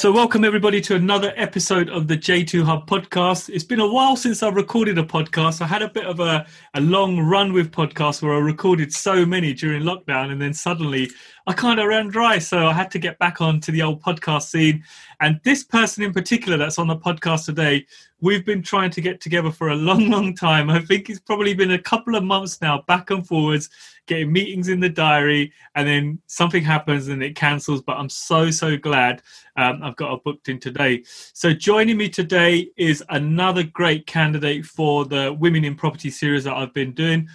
So, welcome everybody to another episode of the J2 Hub podcast. It's been a while since I've recorded a podcast. I had a bit of a, a long run with podcasts where I recorded so many during lockdown, and then suddenly I kind of ran dry. So, I had to get back onto the old podcast scene. And this person in particular that's on the podcast today, we've been trying to get together for a long, long time. I think it's probably been a couple of months now, back and forwards, getting meetings in the diary, and then something happens and it cancels. But I'm so, so glad um, I've got a booked in today. So joining me today is another great candidate for the Women in Property series that I've been doing.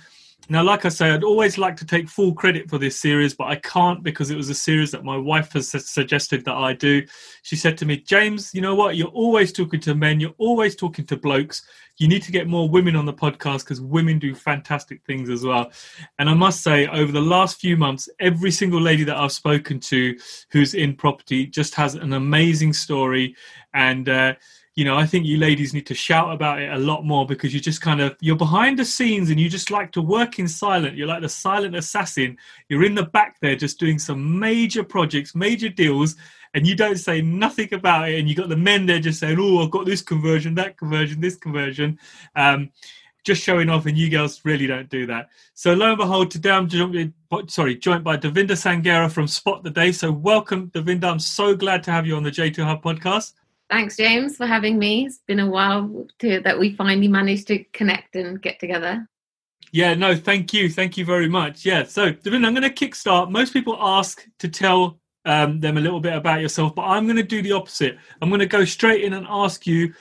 Now, like I say, I'd always like to take full credit for this series, but I can't because it was a series that my wife has suggested that I do. She said to me, James, you know what? You're always talking to men, you're always talking to blokes. You need to get more women on the podcast because women do fantastic things as well. And I must say, over the last few months, every single lady that I've spoken to who's in property just has an amazing story. And, uh, you know, I think you ladies need to shout about it a lot more because you just kind of you're behind the scenes and you just like to work in silent. You're like the silent assassin. You're in the back there just doing some major projects, major deals, and you don't say nothing about it. And you got the men there just saying, "Oh, I've got this conversion, that conversion, this conversion." Um, just showing off, and you girls really don't do that. So lo and behold, today I'm joined, sorry, joined by Davinder Sanghera from Spot the Dave. So welcome, Davinder. I'm so glad to have you on the J2 Hub podcast. Thanks, James, for having me. It's been a while to, that we finally managed to connect and get together. Yeah, no, thank you. Thank you very much. Yeah, so Devin, I'm going to kickstart. Most people ask to tell um, them a little bit about yourself, but I'm going to do the opposite. I'm going to go straight in and ask you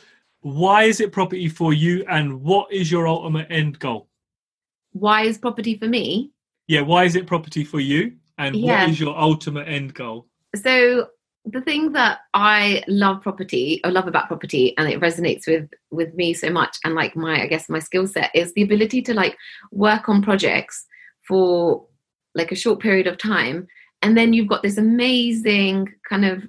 why is it property for you and what is your ultimate end goal? Why is property for me? Yeah, why is it property for you and yeah. what is your ultimate end goal? So the thing that I love property or love about property and it resonates with with me so much and like my I guess my skill set is the ability to like work on projects for like a short period of time. And then you've got this amazing kind of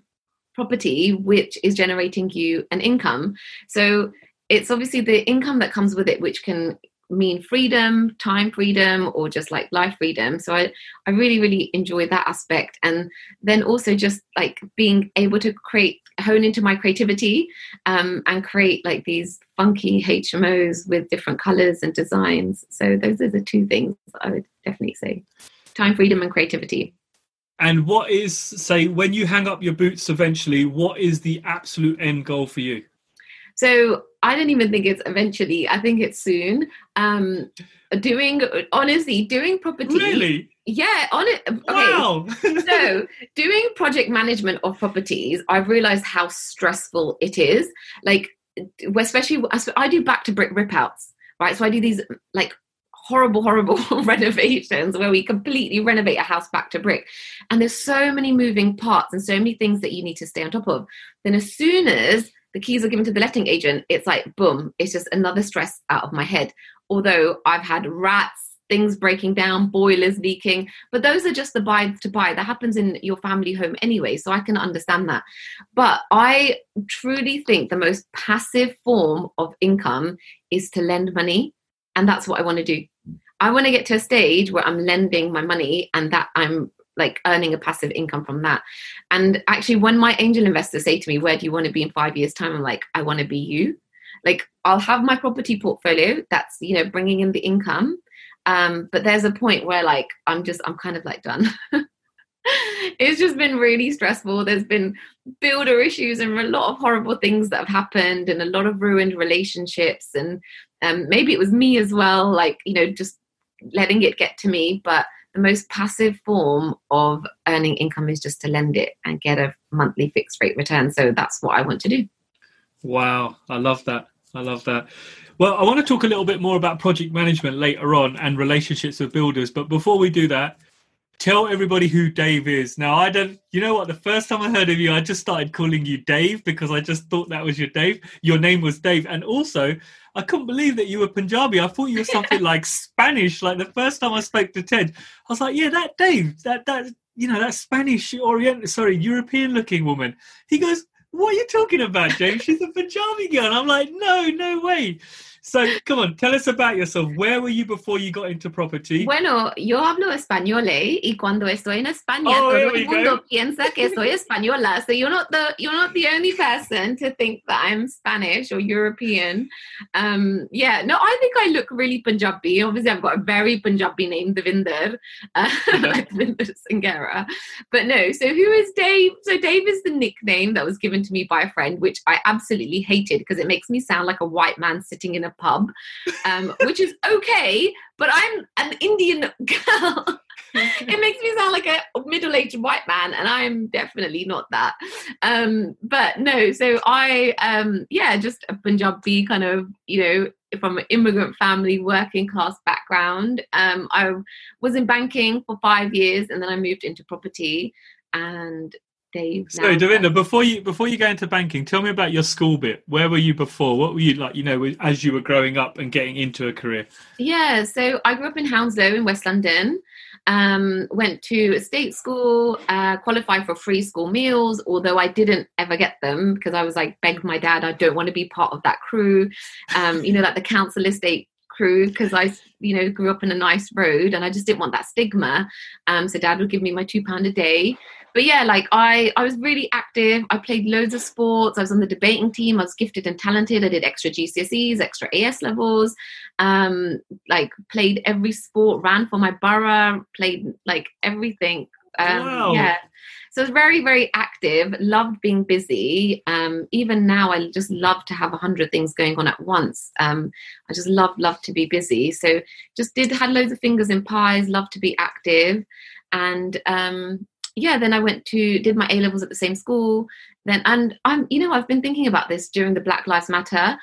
property which is generating you an income. So it's obviously the income that comes with it which can mean freedom time freedom or just like life freedom. So i i really really enjoy that aspect. And then also just like being able to create hone into my creativity um, and create like these funky hmos with different colors and designs. So those are the two things i would definitely say. Time freedom and creativity. And what is say when you hang up your boots eventually what is the absolute end goal for you? So I don't even think it's eventually. I think it's soon. Um, doing honestly, doing property. Really? Yeah, on it. Okay. Wow. so, doing project management of properties, I've realized how stressful it is. Like, especially I do back to brick rip outs, right? So I do these like horrible, horrible renovations where we completely renovate a house back to brick. And there's so many moving parts and so many things that you need to stay on top of. Then as soon as the keys are given to the letting agent, it's like boom, it's just another stress out of my head. Although I've had rats, things breaking down, boilers leaking, but those are just the buy to buy. That happens in your family home anyway, so I can understand that. But I truly think the most passive form of income is to lend money, and that's what I want to do. I want to get to a stage where I'm lending my money and that I'm like earning a passive income from that. And actually, when my angel investors say to me, Where do you want to be in five years' time? I'm like, I want to be you. Like, I'll have my property portfolio that's, you know, bringing in the income. Um, but there's a point where, like, I'm just, I'm kind of like done. it's just been really stressful. There's been builder issues and a lot of horrible things that have happened and a lot of ruined relationships. And um, maybe it was me as well, like, you know, just letting it get to me. But the most passive form of earning income is just to lend it and get a monthly fixed rate return. So that's what I want to do. Wow, I love that. I love that. Well, I want to talk a little bit more about project management later on and relationships with builders. But before we do that, tell everybody who Dave is. Now, I don't, you know what? The first time I heard of you, I just started calling you Dave because I just thought that was your Dave. Your name was Dave. And also, I couldn't believe that you were Punjabi. I thought you were something like Spanish. Like the first time I spoke to Ted, I was like, yeah, that Dave, that, that, you know, that Spanish Orient, sorry, European looking woman. He goes, what are you talking about, James? She's a Punjabi girl. And I'm like, no, no way. So, come on, tell us about yourself. Where were you before you got into property? Bueno, yo hablo español eh, y cuando estoy en España, Oh, todo el mundo go. piensa que soy española. So you're not the you're not the only person to think that I'm Spanish or European. Um, yeah, no, I think I look really Punjabi. Obviously, I've got a very Punjabi name, Devinder, uh, like Devinder. But no, so who is Dave? So Dave is the nickname that was given to me by a friend, which I absolutely hated because it makes me sound like a white man sitting in a pub, um, which is okay. But I'm an Indian girl. it makes me sound like a middle-aged white man, and I'm definitely not that. Um, but no, so I, um, yeah, just a Punjabi kind of, you know, from an immigrant family, working class background. Um, I was in banking for five years, and then I moved into property. And Dave, So, Devinda, before you before you go into banking, tell me about your school bit. Where were you before? What were you like? You know, as you were growing up and getting into a career. Yeah, so I grew up in Hounslow in West London. Um, went to a state school, uh, qualified for free school meals, although I didn't ever get them because I was like, begged my dad, I don't want to be part of that crew. Um, you know, like the council estate crew because I, you know, grew up in a nice road and I just didn't want that stigma. Um, so dad would give me my two pound a day. But yeah, like I, I was really active. I played loads of sports. I was on the debating team. I was gifted and talented. I did extra GCSEs, extra AS levels. Um, like played every sport, ran for my borough, played like everything. Um, Wow. Yeah. So I was very, very active, loved being busy. Um, even now, I just love to have a hundred things going on at once. Um, I just love, love to be busy. So just did, had loads of fingers in pies, love to be active. And um, yeah, then I went to, did my A levels at the same school. Then, and I'm, you know, I've been thinking about this during the Black Lives Matter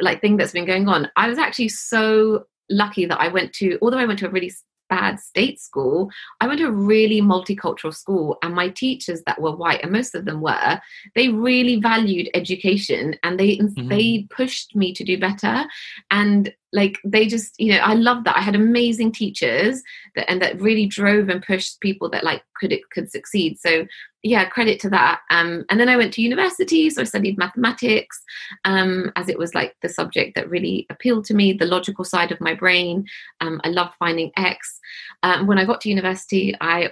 like thing that's been going on. I was actually so lucky that I went to, although I went to a really bad state school, I went to a really multicultural school, and my teachers that were white, and most of them were, they really valued education, and they Mhm. they pushed me to do better, and like they just you know i love that. I had amazing teachers that and that really drove and pushed people that like could it could succeed. So yeah credit to that. Um and then i went to university so i studied mathematics um as it was like the subject that really appealed to me the logical side of my brain. Um i love finding x. Um when i got to university i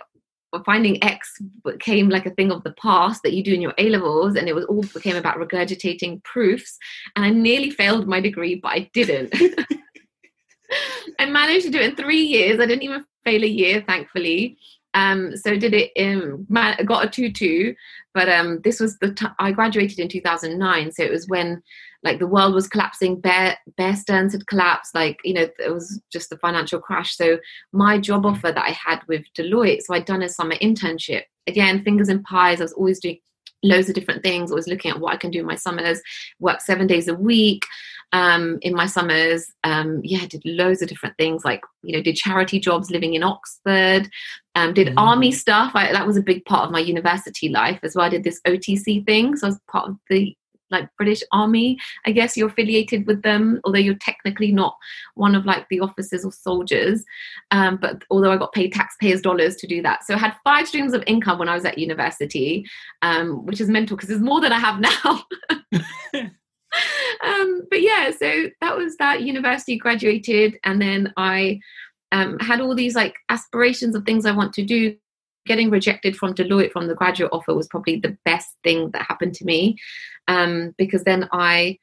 finding X became like a thing of the past that you do in your A levels, and it was all became about regurgitating proofs. And I nearly failed my degree, but I didn't. I managed to do it in three years. I didn't even fail a year, thankfully. Um, so did it in got a two two, but um, this was the t- I graduated in two thousand nine, so it was when like the world was collapsing. Bear Bear Stearns had collapsed. Like you know, it was just a financial crash. So my job offer that I had with Deloitte, so I'd done a summer internship. Again, fingers in pies. I was always doing loads of different things. Always looking at what I can do in my summers. Work seven days a week um, in my summers. Um, yeah, did loads of different things. Like you know, did charity jobs living in Oxford. Um, did Mm. army stuff. I, that was a big part of my university life as well. I did this OTC thing, so I was part of the like British Army. I guess you're affiliated with them, although you're technically not one of like the officers or soldiers. Um, but although I got paid taxpayers' dollars to do that, so I had five streams of income when I was at university, um, which is mental because it's more than I have now. um, but yeah, so that was that. University graduated, and then I um, had all these like aspirations of things I want to do. Getting rejected from Deloitte from the graduate offer was probably the best thing that happened to me um, because then I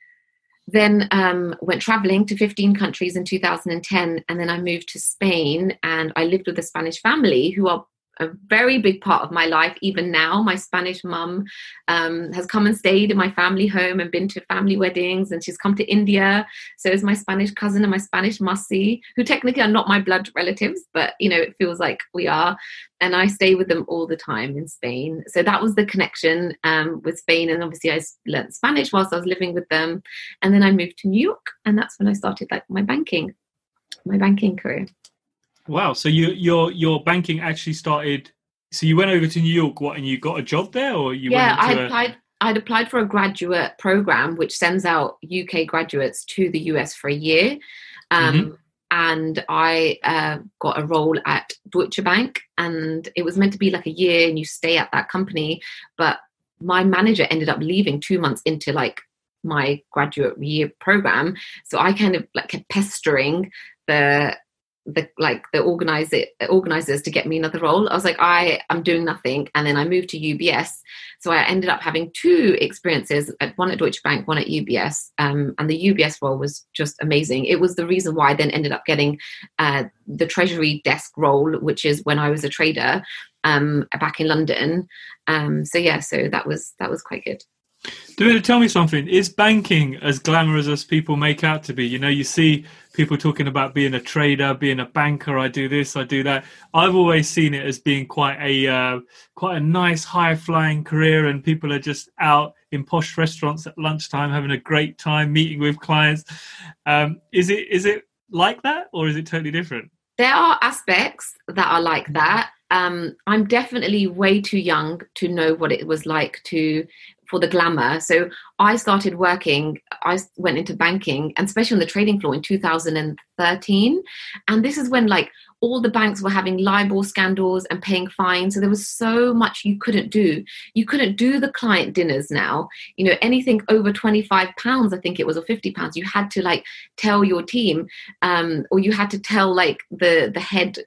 then um, went traveling to 15 countries in 2010 and then I moved to Spain and I lived with a Spanish family who are a very big part of my life even now. My spanish mum um, has come and stayed in my family home and been to family weddings and she's come to india. So is my spanish cousin and my spanish mussy who technically are not my blood relatives but you know it feels like we are. And i stay with them all the time in spain. So that was the connection um, with spain. And obviously i learned spanish whilst i was living with them. And then i moved to new york and that's when i started like my banking my banking career Wow. So you your your banking actually started. So you went over to New York, what, and you got a job there, or you? yeah, I applied. I'd applied for a graduate program which sends out UK graduates to the US for a year. Um, Mm-hmm. And I uh, got a role at Deutsche Bank, and it was meant to be like a year, and you stay at that company. But my manager ended up leaving two months into like my graduate year program, so I kind of like kept pestering the the like the organizer organizers to get me another role. I was like, I am doing nothing, and then I moved to UBS. So I ended up having two experiences: at one at Deutsche Bank, one at UBS. Um, and the UBS role was just amazing. It was the reason why I then ended up getting uh, the treasury desk role, which is when I was a trader um, back in London. Um, so yeah, so that was that was quite good. Do tell me something? Is banking as glamorous as people make out to be? You know, you see people talking about being a trader, being a banker. I do this, I do that. I've always seen it as being quite a uh, quite a nice, high flying career, and people are just out in posh restaurants at lunchtime having a great time, meeting with clients. Um, is it is it like that, or is it totally different? there are aspects that are like that. Um, I'm definitely way too young to know what it was like to for the glamour. So I started working. I went into banking, and especially on the trading floor in 2013. And this is when like all the banks were having LIBOR scandals and paying fines. So there was so much you couldn't do. You couldn't do the client dinners now. You know, anything over 25 pounds, I think it was, or 50 pounds, you had to like tell your team, um, or you had to tell like the the head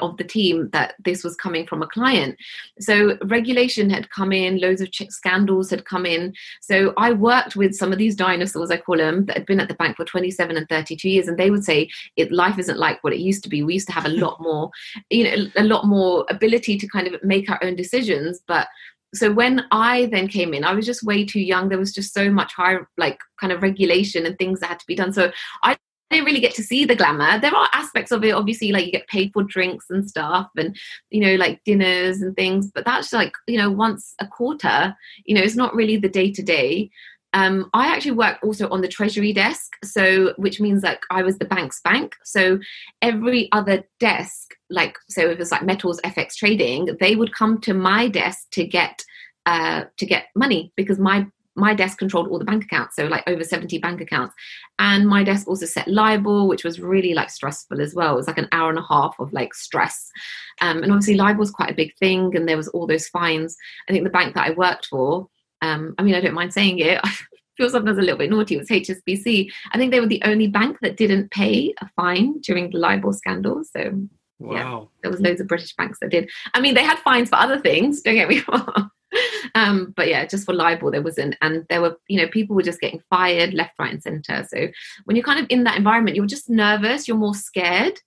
of the team that this was coming from a client. So regulation had come in, loads of scandals had come in. So I worked with some of these dinosaurs, I call them, that had been at the bank for 27 and 32 years, and they would say, "It life isn't like what it used to be. We used to have a lot more, you know, a lot more ability to kind of make our own decisions, but." So when I then came in, I was just way too young. There was just so much higher, like kind of regulation and things that had to be done. So I didn't really get to see the glamour. There are aspects of it, obviously, like you get paid for drinks and stuff, and you know, like dinners and things. But that's like you know, once a quarter. You know, it's not really the day to day. Um, I actually worked also on the treasury desk, so which means like I was the bank's bank. So every other desk, like so, if it's like metals, FX trading, they would come to my desk to get uh, to get money because my my desk controlled all the bank accounts so like over 70 bank accounts. And my desk also set LIBOR which was really like stressful as well. It was like an hour and a half of like stress. Um, and obviously LIBOR was quite a big thing and there was all those fines. I think the bank that i worked for um, i mean i don't mind saying it i feel sometimes a little bit naughty it was hsbc i think they were the only bank that didn't pay a fine during the LIBOR scandal so Wow. there was loads of british banks that did. I mean they had fines for other things don't get me wrong um, but yeah, just for LIBOR there wasn't, and there were you know people were just getting fired left, right, and center. So when you're kind of in that environment, you're just nervous, you're more scared.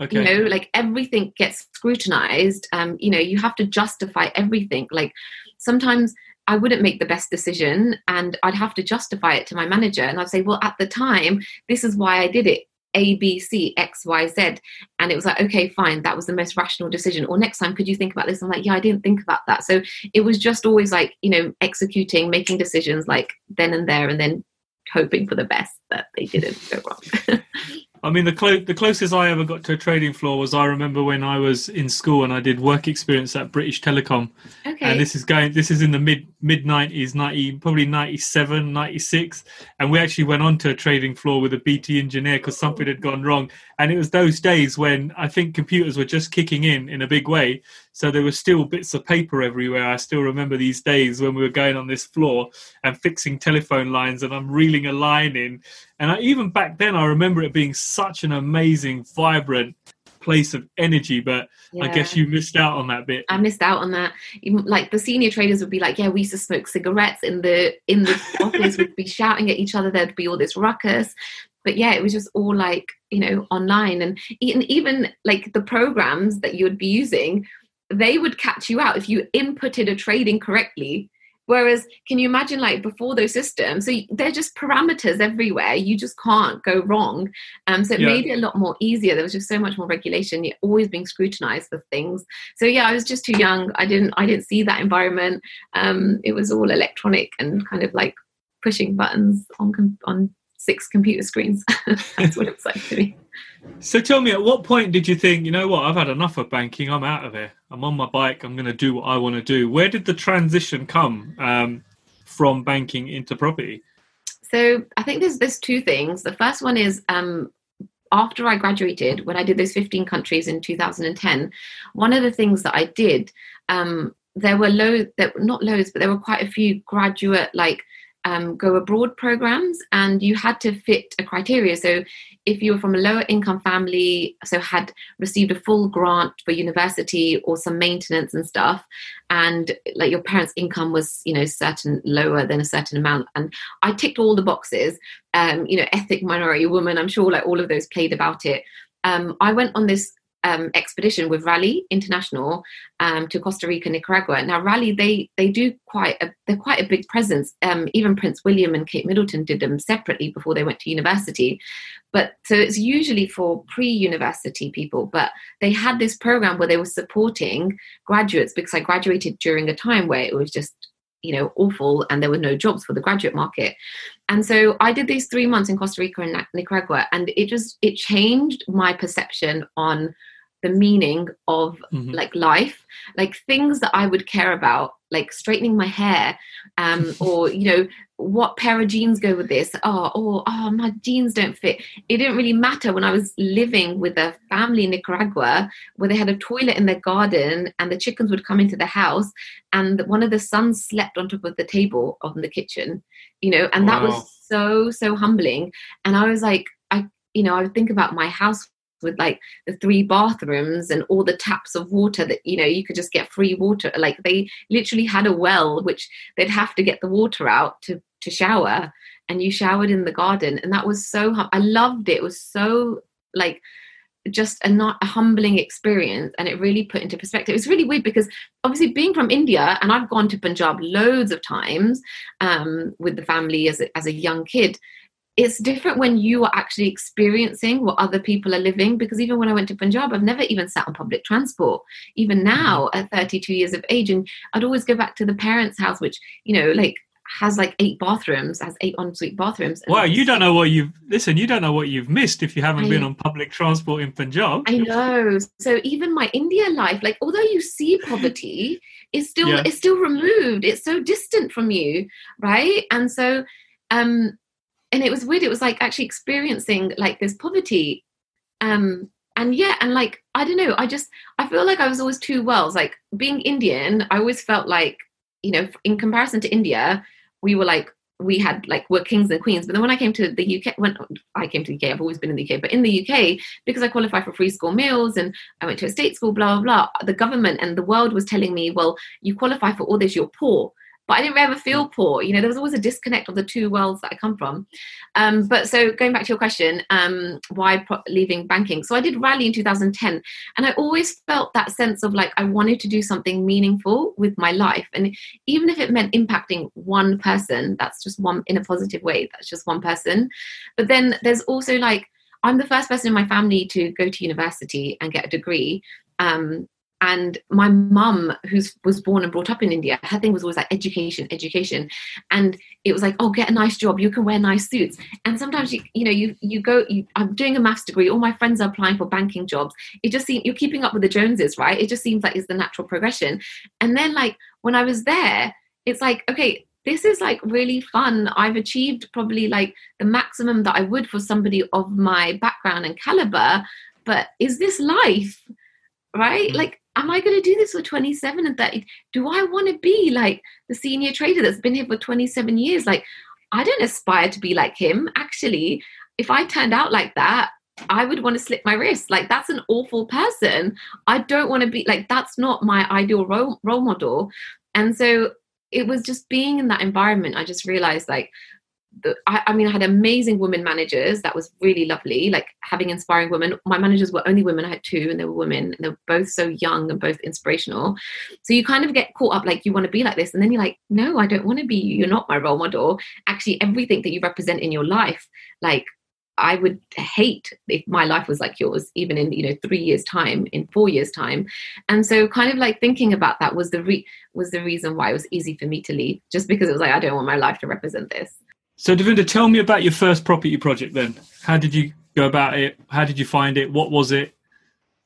Okay. You know, like everything gets scrutinized. Um, you know, you have to justify everything. Like sometimes I wouldn't make the best decision, and I'd have to justify it to my manager, and I'd say, well, at the time, this is why I did it. A, B, C, X, Y, Z. And it was like, okay, fine, that was the most rational decision. Or next time, could you think about this? I'm like, yeah, I didn't think about that. So it was just always like, you know, executing, making decisions like then and there, and then hoping for the best that they didn't go wrong. I mean, the clo- the closest I ever got to a trading floor was I remember when I was in school and I did work experience at British Telecom. okay. And this is going, this is in the mid mid nineties, ninety probably 97, 96. and we actually went onto a trading floor with a BT engineer because something had gone wrong. And it was those days when I think computers were just kicking in in a big way, so there were still bits of paper everywhere. I still remember these days when we were going on this floor and fixing telephone lines, and I'm reeling a line in. And I, even back then, I remember it being such an amazing, vibrant place of energy. But I guess you missed out on that bit. I missed out on that. Even, like the senior traders would be like, "Yeah, we used to smoke cigarettes in the in the office. We'd be shouting at each other. There'd be all this ruckus." But yeah, it was just all like you know online, and even even like the programs that you would be using, they would catch you out if you inputted a trade incorrectly. Whereas, can you imagine like before those systems? So they're just parameters everywhere. You just can't go wrong. Um, so it Yeah. made it a lot more easier. There was just so much more regulation. You're always being scrutinized for things. So yeah, I was just too young. I didn't I didn't see that environment. Um, it was all electronic and kind of like pushing buttons on on six computer screens. That's what it was like to me. So tell me, at what point did you think, you know what, I've had enough of banking. I'm out of here. I'm on my bike. I'm going to do what I want to do. Where did the transition come um, from banking into property? So I think there's there's two things. The first one is um, after I graduated, when I did those 15 countries in 2010, one of the things that I did, um, there were loads, there, not loads, but there were quite a few graduate like um, go abroad programs, and you had to fit a criteria. So if you were from a lower income family, so had received a full grant for university or some maintenance and stuff, and like your parents' income was, you know, certain lower than a certain amount, and I ticked all the boxes. Um, you know, ethnic minority woman. I'm sure like all of those played about it. Um, I went on this um, expedition with Raleigh International um, to Costa Rica, Nicaragua. Now, Raleigh they they do quite a they're quite a big presence. Um, even Prince William and Kate Middleton did them separately before they went to university. But so it's usually for pre-university people. But they had this program where they were supporting graduates because I graduated during a time where it was just you know awful and there were no jobs for the graduate market and so i did these three months in costa rica and nicaragua and it just it changed my perception on the meaning of mm-hmm. like life like things that i would care about like straightening my hair um or you know what pair of jeans go with this? Oh or oh my jeans don't fit. It didn't really matter when i was living with a family in nicaragua where they had a toilet in their garden and the chickens would come into the house and one of the sons slept on top of the table of the kitchen you know and wow. that was so so humbling. And i was like i you know i would think about my house with like the three bathrooms and all the taps of water that you know you could just get free water. Like they literally had a well which they'd have to get the water out to to shower and you showered in the garden and that was so i loved it. It was so like just a not a humbling experience and it really put into perspective. It's really weird because obviously being from india and i've gone to punjab loads of times um, with the family as a, as a young kid it's different when you are actually experiencing what other people are living because even when i went to punjab i've never even sat on public transport. Even mm-hmm. now at 32 years of age and i'd always go back to the parents house which you know like has like eight bathrooms has eight ensuite bathrooms wow you don't know what you've listen you don't know what you've missed if you haven't I, been on public transport in punjab. I know. So even my india life like although you see poverty it's still yeah. it's still removed. It's so distant from you right? And so um and it was weird it was like actually experiencing like this poverty um and yeah and like i don't know i just i feel like i was always two worlds like being indian i always felt like you know in comparison to india we were like we had like were kings and queens but then when i came to the uk when i came to the uk i've always been in the uk but in the uk because i qualified for free school meals and i went to a state school blah blah blah the government and the world was telling me well you qualify for all this you're poor but I didn't ever feel mm. poor. You know, there was always a disconnect of the two worlds that I come from. Um, but so going back to your question, um, why pro- leaving banking? So I did Raleigh in 2010, and I always felt that sense of like I wanted to do something meaningful with my life, and even if it meant impacting one person, that's just one in a positive way. That's just one person. But then there's also like I'm the first person in my family to go to university and get a degree. Um, and my mum who was born and brought up in india her thing was always like education education. And it was like oh get a nice job. You can wear nice suits. And sometimes you you know you you go you, i'm doing a maths degree. All my friends are applying for banking jobs. It just seems you're keeping up with the joneses right? It just seems like it's the natural progression. And then like when i was there it's like okay this is like really fun. I've achieved probably like the maximum that i would for somebody of my background and caliber. But is this life right? Mm. like am I going to do this for 27 and 30? Do I want to be like the senior trader that's been here for 27 years? Like, I don't aspire to be like him. Actually, if I turned out like that, I would want to slip my wrist. Like, that's an awful person. I don't want to be like, that's not my ideal role, role model. And so it was just being in that environment. I just realized, like, I, I, mean, I had amazing women managers. That was really lovely. Like having inspiring women. My managers were only women. I had two, and they were women. And they were both so young and both inspirational. So you kind of get caught up, like you want to be like this, and then you're like, no, I don't want to be. You're not my role model. Actually, everything that you represent in your life, like I would hate if my life was like yours, even in you know three years' time, in four years' time. And so, kind of like thinking about that was the re- was the reason why it was easy for me to leave, just because it was like I don't want my life to represent this. So, Devinda, tell me about your first property project then. How did you go about it? How did you find it? What was it?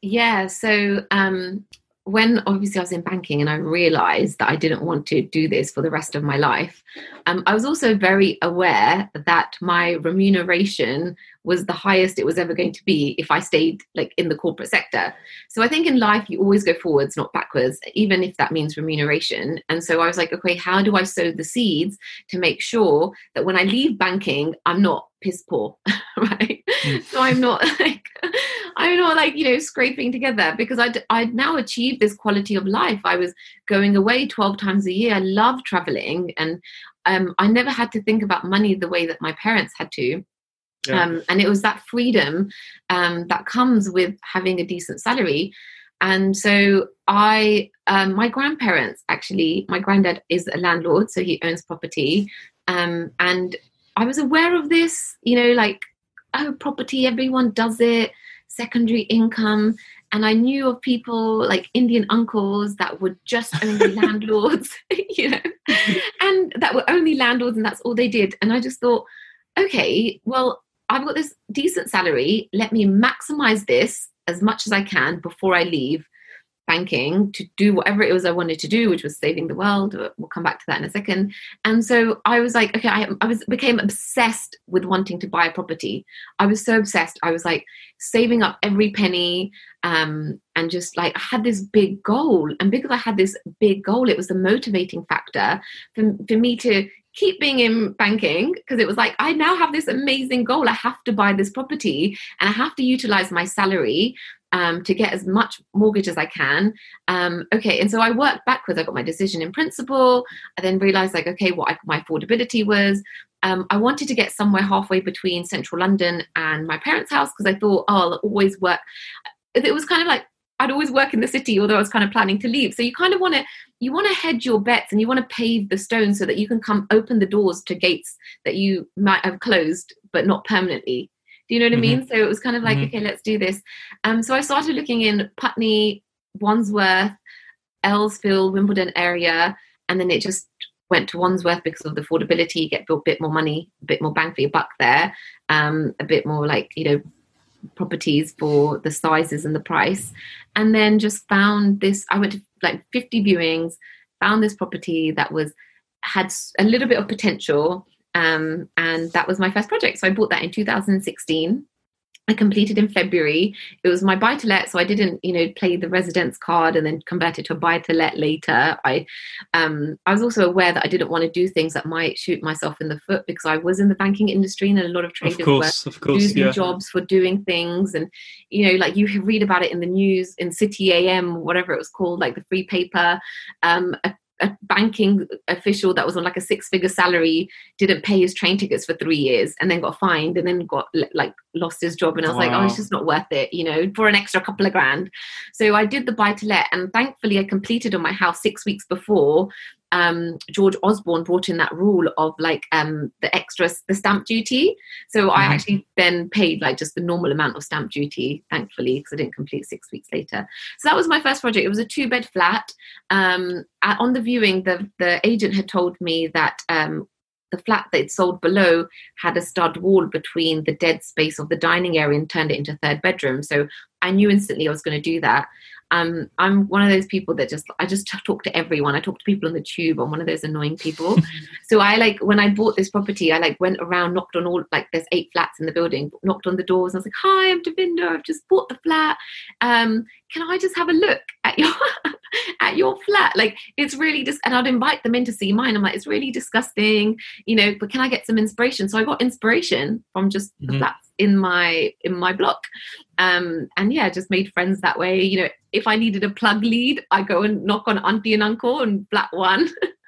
Yeah, so um, when obviously I was in banking and I realized that I didn't want to do this for the rest of my life, um, I was also very aware that my remuneration was the highest it was ever going to be if I stayed like in the corporate sector. So I think in life you always go forwards, not backwards, even if that means remuneration. And so I was like, okay, how do I sow the seeds to make sure that when I leave banking, I'm not piss poor, right? Mm. So I'm not like I'm not like you know scraping together because I'd I'd now achieved this quality of life. I was going away twelve times a year. I love traveling, and um, I never had to think about money the way that my parents had to. Yeah. Um, and it was that freedom um, that comes with having a decent salary. And so I, um, my grandparents actually, my granddad is a landlord, so he owns property. Um, and I was aware of this, you know, like, oh, property, everyone does it, secondary income. And I knew of people like Indian uncles that were just only landlords, you know, and that were only landlords and that's all they did. And I just thought, okay, well, I've got this decent salary. Let me maximize this as much as I can before I leave banking to do whatever it was I wanted to do, which was saving the world. We'll come back to that in a second. And so I was like, okay, I, I was became obsessed with wanting to buy a property. I was so obsessed. I was like saving up every penny, um, and just like I had this big goal. And because I had this big goal, it was the motivating factor for, for me to keep being in banking because it was like I now have this amazing goal. I have to buy this property and I have to utilize my salary um, to get as much mortgage as I can. Um, okay, and so I worked backwards. I got my decision in principle. I then realized, like, okay, what I, my affordability was. Um, I wanted to get somewhere halfway between central London and my parents' house because I thought, oh, I'll always work. It was kind of like I'd always work in the city, although I was kind of planning to leave. So you kind of want to you want to hedge your bets and you want to pave the stones so that you can come open the doors to gates that you might have closed but not permanently do you know what mm-hmm. i mean so it was kind of like mm-hmm. okay let's do this um, so i started looking in putney wandsworth earlsfield wimbledon area and then it just went to wandsworth because of the affordability you get a bit more money a bit more bang for your buck there um, a bit more like you know properties for the sizes and the price and then just found this i went to like 50 viewings found this property that was had a little bit of potential um, and that was my first project. So i bought that in 2016 I completed in February. It was my buy to let, so I didn't, you know, play the residence card and then convert it to a buy to let later. I, um, I was also aware that I didn't want to do things that might shoot myself in the foot because I was in the banking industry and a lot of traders of course, were of course, losing yeah. jobs for doing things, and you know, like you read about it in the news in City AM, whatever it was called, like the free paper. Um, a a banking official that was on like a six figure salary didn't pay his train tickets for three years and then got fined and then got like lost his job and i was wow. like oh it's just not worth it you know for an extra couple of grand so i did the buy to let and thankfully i completed on my house six weeks before um, George Osborne brought in that rule of like um, the extra the stamp duty. So mm-hmm. I actually then paid like just the normal amount of stamp duty, thankfully, because I didn't complete six weeks later. So that was my first project. It was a two bed flat. Um, on the viewing, the the agent had told me that um, the flat that sold below had a stud wall between the dead space of the dining area and turned it into third bedroom. So I knew instantly I was going to do that um, I'm one of those people that just I just talk to everyone. I talk to people on the tube. I'm one of those annoying people. so I like when I bought this property, I like went around, knocked on all like there's eight flats in the building, knocked on the doors. I was like, "Hi, I'm Devinder. I've just bought the flat. Um, can I just have a look at your at your flat? Like it's really just." And I'd invite them in to see mine. I'm like, "It's really disgusting, you know, but can I get some inspiration?" So I got inspiration from just mm-hmm. the flats in my in my block um and yeah just made friends that way you know if i needed a plug lead i go and knock on auntie and uncle and flat one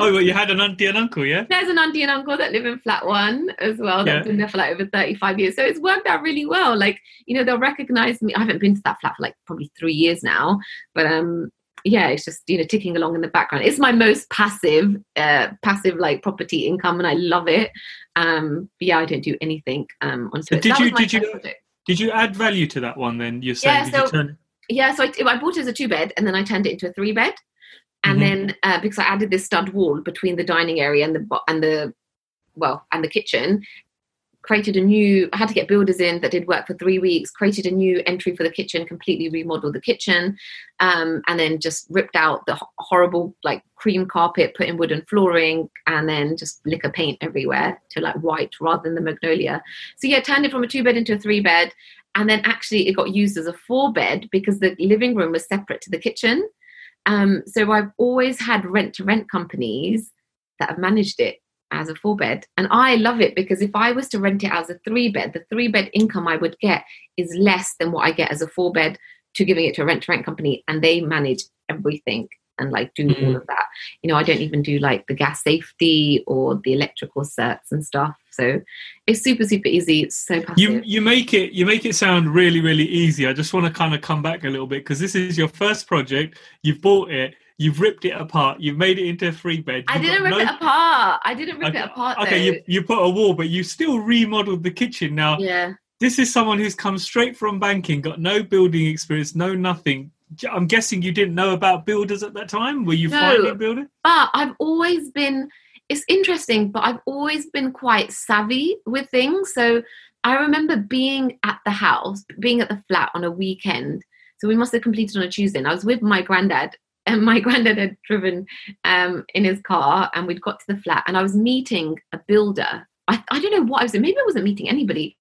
oh well you had an auntie and uncle yeah there's an auntie and uncle that live in flat one as well that's yeah. been there for like over 35 years so it's worked out really well like you know they'll recognize me i haven't been to that flat for like probably three years now but um yeah, it's just you know ticking along in the background. It's my most passive, uh, passive like property income, and I love it. Um, but yeah, I don't do anything um onto it. Did you did you project. did you add value to that one? Then you're saying yeah, so, turn... yeah. So I, I, bought it as a two bed, and then I turned it into a three bed, and mm-hmm. then uh, because I added this stud wall between the dining area and the and the well and the kitchen, created a new I had to get builders in that did work for three weeks, created a new entry for the kitchen, completely remodeled the kitchen, um, and then just ripped out the horrible like cream carpet, put in wooden flooring, and then just liquor paint everywhere to like white rather than the magnolia. So yeah, turned it from a two bed into a three bed, and then actually it got used as a four bed because the living room was separate to the kitchen. Um, so I've always had rent to rent companies that have managed it as a four bed. And I love it because if I was to rent it as a three bed, the three bed income I would get is less than what I get as a four bed to giving it to a rent to rent company. And they manage everything and like do mm. all of that. You know, I don't even do like the gas safety or the electrical certs and stuff. So it's super, super easy. It's so passive. You you make it you make it sound really, really easy. I just want to kind of come back a little bit because this is your first project. You've bought it You've ripped it apart. You've made it into a three bed. I didn't rip no... it apart. I didn't rip it apart. Okay, you, you put a wall, but you still remodeled the kitchen. Now, yeah. this is someone who's come straight from banking, got no building experience, no nothing. I'm guessing you didn't know about builders at that time. Were you no, finding building? But I've always been. It's interesting, but I've always been quite savvy with things. So I remember being at the house, being at the flat on a weekend. So we must have completed on a Tuesday. And I was with my granddad and my granddad had driven um, in his car and we'd got to the flat and I was meeting a builder. I, I don't know what I was doing. Maybe I wasn't meeting anybody.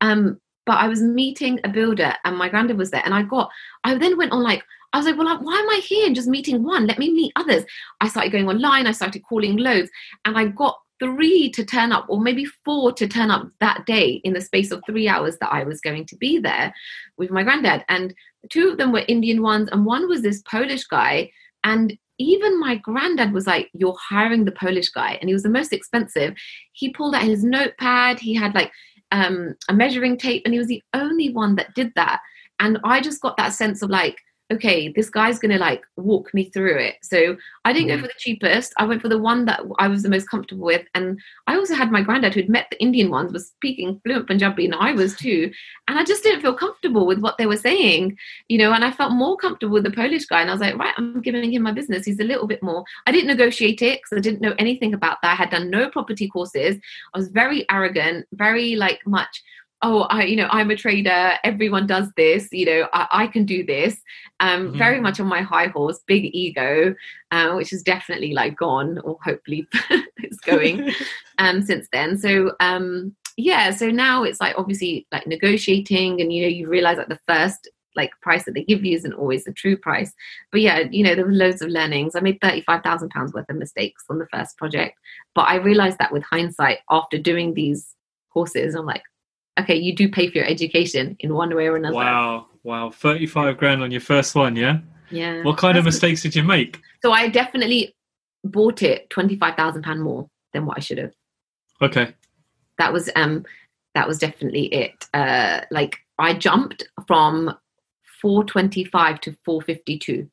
Um, but I was meeting a builder and my granddad was there. And I got, I then went on like, I was like, well, why am I here and just meeting one? Let me meet others. I started going online. I started calling loads and I got three to turn up, or maybe four to turn up that day in the space of three hours that I was going to be there with my granddad. And two of them were Indian ones, and one was this Polish guy. And even my granddad was like, You're hiring the Polish guy. And he was the most expensive. He pulled out his notepad, he had like um, a measuring tape, and he was the only one that did that. And I just got that sense of like, okay, this guy's going to like walk me through it. So I didn't mm. go for the cheapest. I went for the one that I was the most comfortable with. And I also had my granddad who'd met the Indian ones, was speaking fluent Punjabi, and I was too. And I just didn't feel comfortable with what they were saying, you know, and I felt more comfortable with the Polish guy. And I was like, right, I'm giving him my business. He's a little bit more. I didn't negotiate it because I didn't know anything about that. I had done no property courses. I was very arrogant, very like much oh i you know i'm a trader everyone does this you know i, I can do this um mm-hmm. very much on my high horse big ego uh, which is definitely like gone or hopefully it's going um since then. So um yeah so now it's like obviously like negotiating and you know you realize that the first like price that they give you isn't always the true price. But yeah you know there were loads of learnings. I made 35000 pounds worth of mistakes on the first project but i realized that with hindsight after doing these courses i'm like okay, you do pay for your education in one way or another. Wow, wow, thirty-five grand on your first one, yeah. Yeah. What kind That's of mistakes did you make? So I definitely bought it twenty-five thousand pound more than what I should have. Okay. That was um, that was definitely it. Uh, like I jumped from four twenty-five to four fifty-two.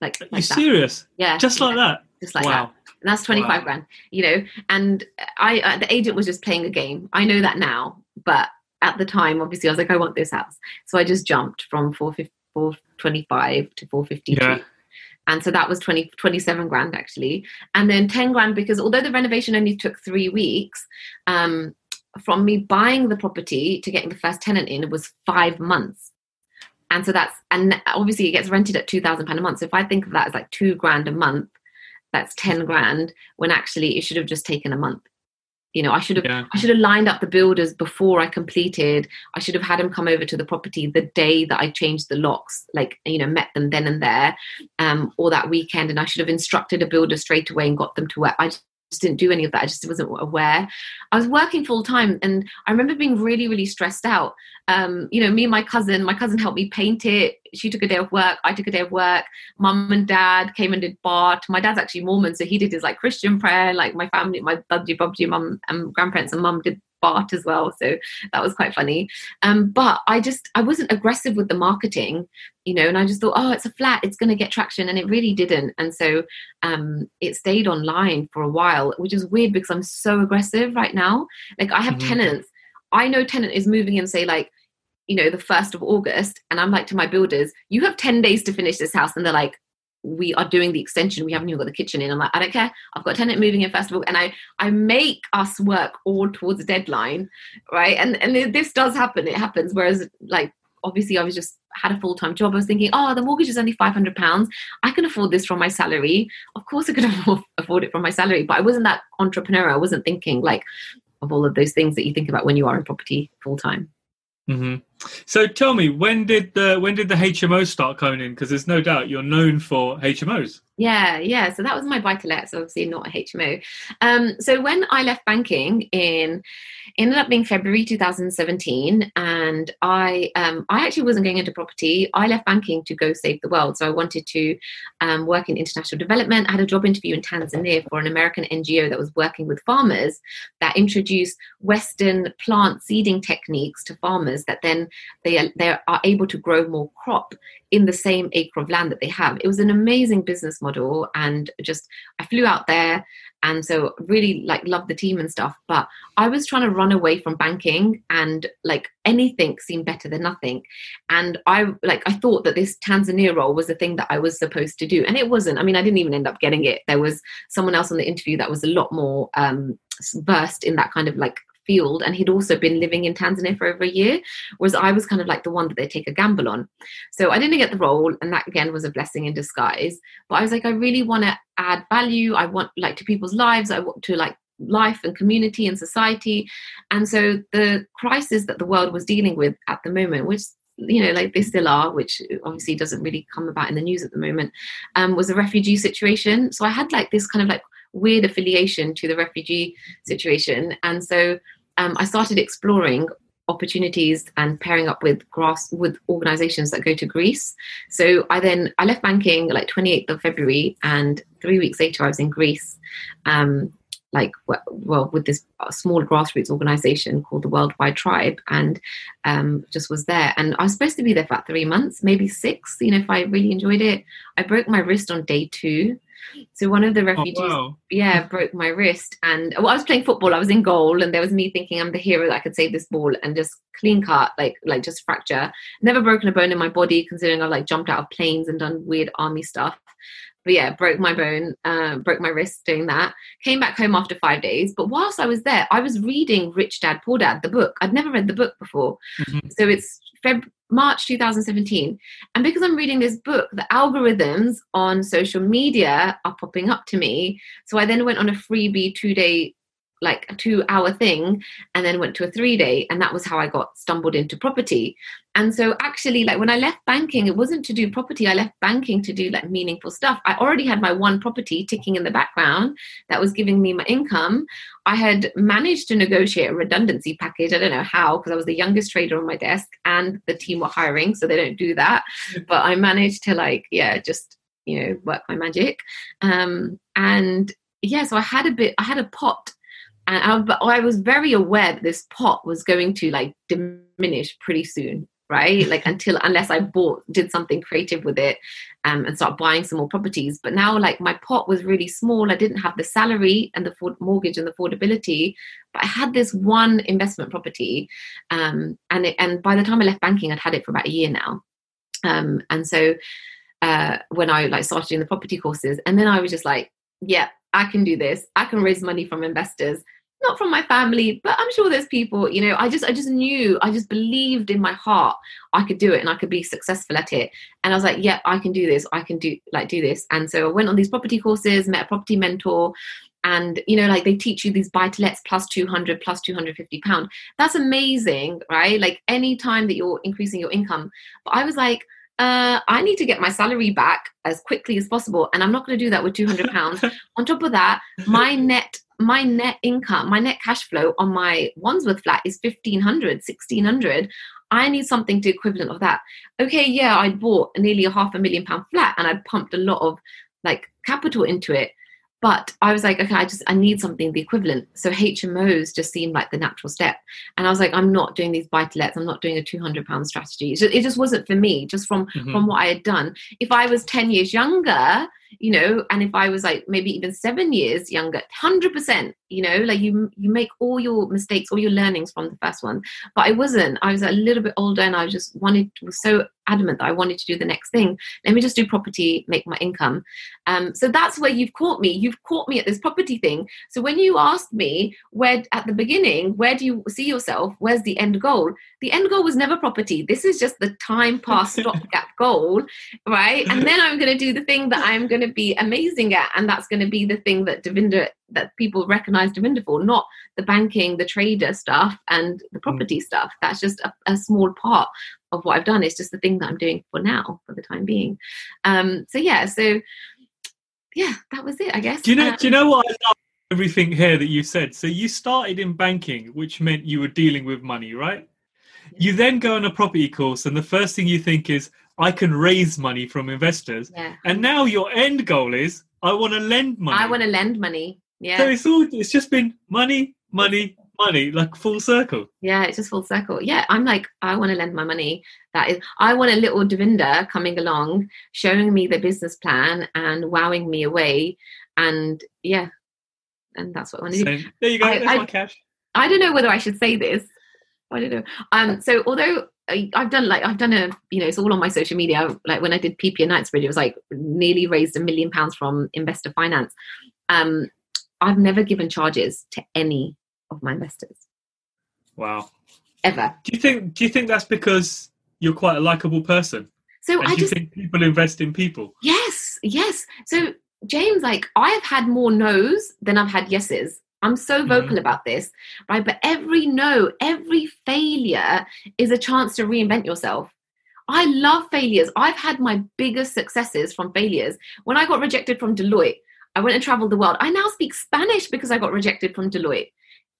Like, like you serious? Yeah. Just like yeah. that. Just like wow. that and that's 25 wow. grand you know and i uh, the agent was just playing a game i know that now but at the time obviously i was like i want this house so i just jumped from 425 to 452 yeah. and so that was 20 27 grand actually and then 10 grand because although the renovation only took three weeks um, from me buying the property to getting the first tenant in was five months and so that's and obviously it gets rented at two thousand pound a month. So if I think of that as like two grand a month, that's 10 grand when actually it should have just taken a month. You know i should have yeah. i should have lined up the builders before i completed. I should have had them come over to the property the day that i changed the locks like you know met them then and there um or that weekend and i should have instructed a builder straight away and got them to work i just didn't do any of that. I just wasn't aware. I was working full time, and I remember being really, really stressed out. Um, you know, me and my cousin, my cousin helped me paint it. She took a day of work. I took a day of work. Mum and dad came and did Bart. My dad's actually Mormon, so he did his like Christian prayer. Like my family, my budgie, bubji, mum, and grandparents and mum did Bart as well. So that was quite funny. Um, but I just I wasn't aggressive with the marketing, you know, and I just thought, oh, it's a flat, it's going to get traction, and it really didn't. And so um, it stayed online for a while, which is weird because I'm so aggressive right now. Like I have mm-hmm. tenants. I know tenant is moving in, say like you know the first of august and i'm like to my builders you have 10 days to finish this house and they're like we are doing the extension we haven't even got the kitchen in. I'm like i don't care. I've got a tenant moving in all and i i make us work all towards a deadline right? And and this does happen. It happens. Whereas like obviously i was just had a full-time job. I was thinking oh the mortgage is only 500 pounds. I can afford this from my salary. Of course i could afford it from my salary but i wasn't that entrepreneur. I wasn't thinking like of all of those things that you think about when you are in property full-time Mm-hmm. So tell me, when did the when did the HMO start coming in? Because there's no doubt you're known for HMOs. Yeah, yeah. So that was my buy to let, so obviously not a HMO. Um, so when I left banking in ended up being February 2017, and I um, I actually wasn't going into property. I left banking to go save the world. So I wanted to um, work in international development. I had a job interview in Tanzania for an American NGO that was working with farmers that introduced Western plant seeding techniques to farmers that then they are, they are able to grow more crop in the same acre of land that they have. It was an amazing business model, and just I flew out there, and so really like loved the team and stuff. But I was trying to run away from banking, and like anything seemed better than nothing. And I like I thought that this Tanzania role was the thing that I was supposed to do, and it wasn't. I mean, I didn't even end up getting it. There was someone else on the interview that was a lot more um, versed in that kind of like field and he'd also been living in Tanzania for over a year whereas I was kind of like the one that they take a gamble on. So I didn't get the role and that again was a blessing in disguise. But I was like I really want to add value. I want like to people's lives. I want to like life and community and society. And so the crisis that the world was dealing with at the moment which you know like they still are which obviously doesn't really come about in the news at the moment um, was a refugee situation. So i had like this kind of like weird affiliation to the refugee situation. And so um, I started exploring opportunities and pairing up with grass with organizations that go to Greece. So I then I left banking like 28th of February and three weeks later I was in Greece. Um, like well with this small grassroots organization called the worldwide tribe and um, just was there and i was supposed to be there for about three months maybe six you know if i really enjoyed it i broke my wrist on day two so one of the oh, refugees, oh, wow. yeah, broke my wrist. And well, I was playing football. I was in goal, and there was me thinking I'm the hero that I could save this ball and just clean cut, like like just fracture. Never broken a bone in my body, considering I've like jumped out of planes and done weird army stuff. But yeah, broke my bone, uh, broke my wrist doing that. Came back home after five days. But whilst I was there, I was reading Rich Dad Poor Dad, the book. I'd never read the book before. Mm-hmm. So it's Feb- March 2017. And because I'm reading this book, the algorithms on social media are popping up to me. So I then went on a freebie two day like a two hour thing and then went to a three day and that was how i got stumbled into property and so actually like when i left banking it wasn't to do property i left banking to do like meaningful stuff. I already had my one property ticking in the background that was giving me my income. I had managed to negotiate a redundancy package i don't know how because i was the youngest trader on my desk and the team were hiring so they don't do that. But i managed to like yeah just you know work my magic. Um and yeah so i had a bit i had a pot and I, I was very aware that this pot was going to like diminish pretty soon right? Like until unless i bought did something creative with it um, and start buying some more properties. But now like my pot was really small. I didn't have the salary and the mortgage and the affordability but i had this one investment property um, and it, and by the time i left banking i'd had it for about a year now. Um, and so uh, when i like started doing the property courses and then i was just like yeah I can do this. I can raise money from investors, not from my family, but I'm sure there's people, you know, I just I just knew, I just believed in my heart I could do it and I could be successful at it. And I was like, yeah, I can do this. I can do like do this. And so I went on these property courses, met a property mentor, and you know like they teach you these buy to lets plus 200 plus 250 pound that's amazing right like any time that you're increasing your income but i was like uh, I need to get my salary back as quickly as possible, and I'm not going to do that with 200 pounds. on top of that, my net my net income, my net cash flow on my Wandsworth flat is 1500, 1600. I need something to equivalent of that. Okay, yeah, I bought nearly a half a million pound flat and I pumped a lot of like capital into it. But I was like, okay, I just I need something the equivalent. So HMOs just seemed like the natural step. And I was like, I'm not doing these buy to lets. I'm not doing a 200 pound strategy. It just, it just wasn't for me. Just from mm-hmm. from what I had done. If I was 10 years younger, you know and if i was like maybe even seven years younger 100% you know like you you make all your mistakes all your learnings from the first one. But i wasn't. I was a little bit older and i just wanted was so adamant that i wanted to do the next thing. Let me just do property make my income. Um, so that's where you've caught me. You've caught me at this property thing. So when you asked me where at the beginning where do you see yourself? Where's the end goal? The end goal was never property. This is just the time pass stopgap goal right? And then i'm going to do the thing that i'm going to be amazing at and that's going to be the thing that Davinder that people recognize Davinder for, not the banking, the trader stuff, and the mm. property mm. stuff. That's just a, a, small part of what I've done. It's just the thing that I'm doing for now, for the time being. Um, so yeah, so yeah, that was it, I guess. Do you know? Um, do you know what I love? Everything here that you said. So you started in banking, which meant you were dealing with money, right? You then go on a property course, and the first thing you think is, I can raise money from investors. Yeah. And now your end goal is, I want to lend money. I want to lend money. Yeah. So it's all it's just been money, money, money, like full circle. Yeah, it's just full circle. Yeah, I'm like, I want to lend my money. That is, I want a little Davinder coming along, showing me the business plan and wowing me away. And yeah, and that's what I want to do. There you go. I, I, cash. I don't know whether I should say this. I don't know. Um, so although I've done like I've done a you know it's all on my social media. Like when I did PPN Knightsbridge, it was like nearly raised a million pounds from investor finance. Um, I've never given charges to any of my investors. Wow. Ever. Do you think do you think that's because you're quite a likable person? So and I just think people invest in people? Yes, yes. So James, like I've had more no's than I've had yeses. I'm so mm-hmm. vocal mm-hmm. about this, right? But every no, every failure is a chance to reinvent yourself. I love failures. I've had my biggest successes from failures. When I got rejected from Deloitte, I went and traveled the world. I now speak Spanish because I got rejected from Deloitte.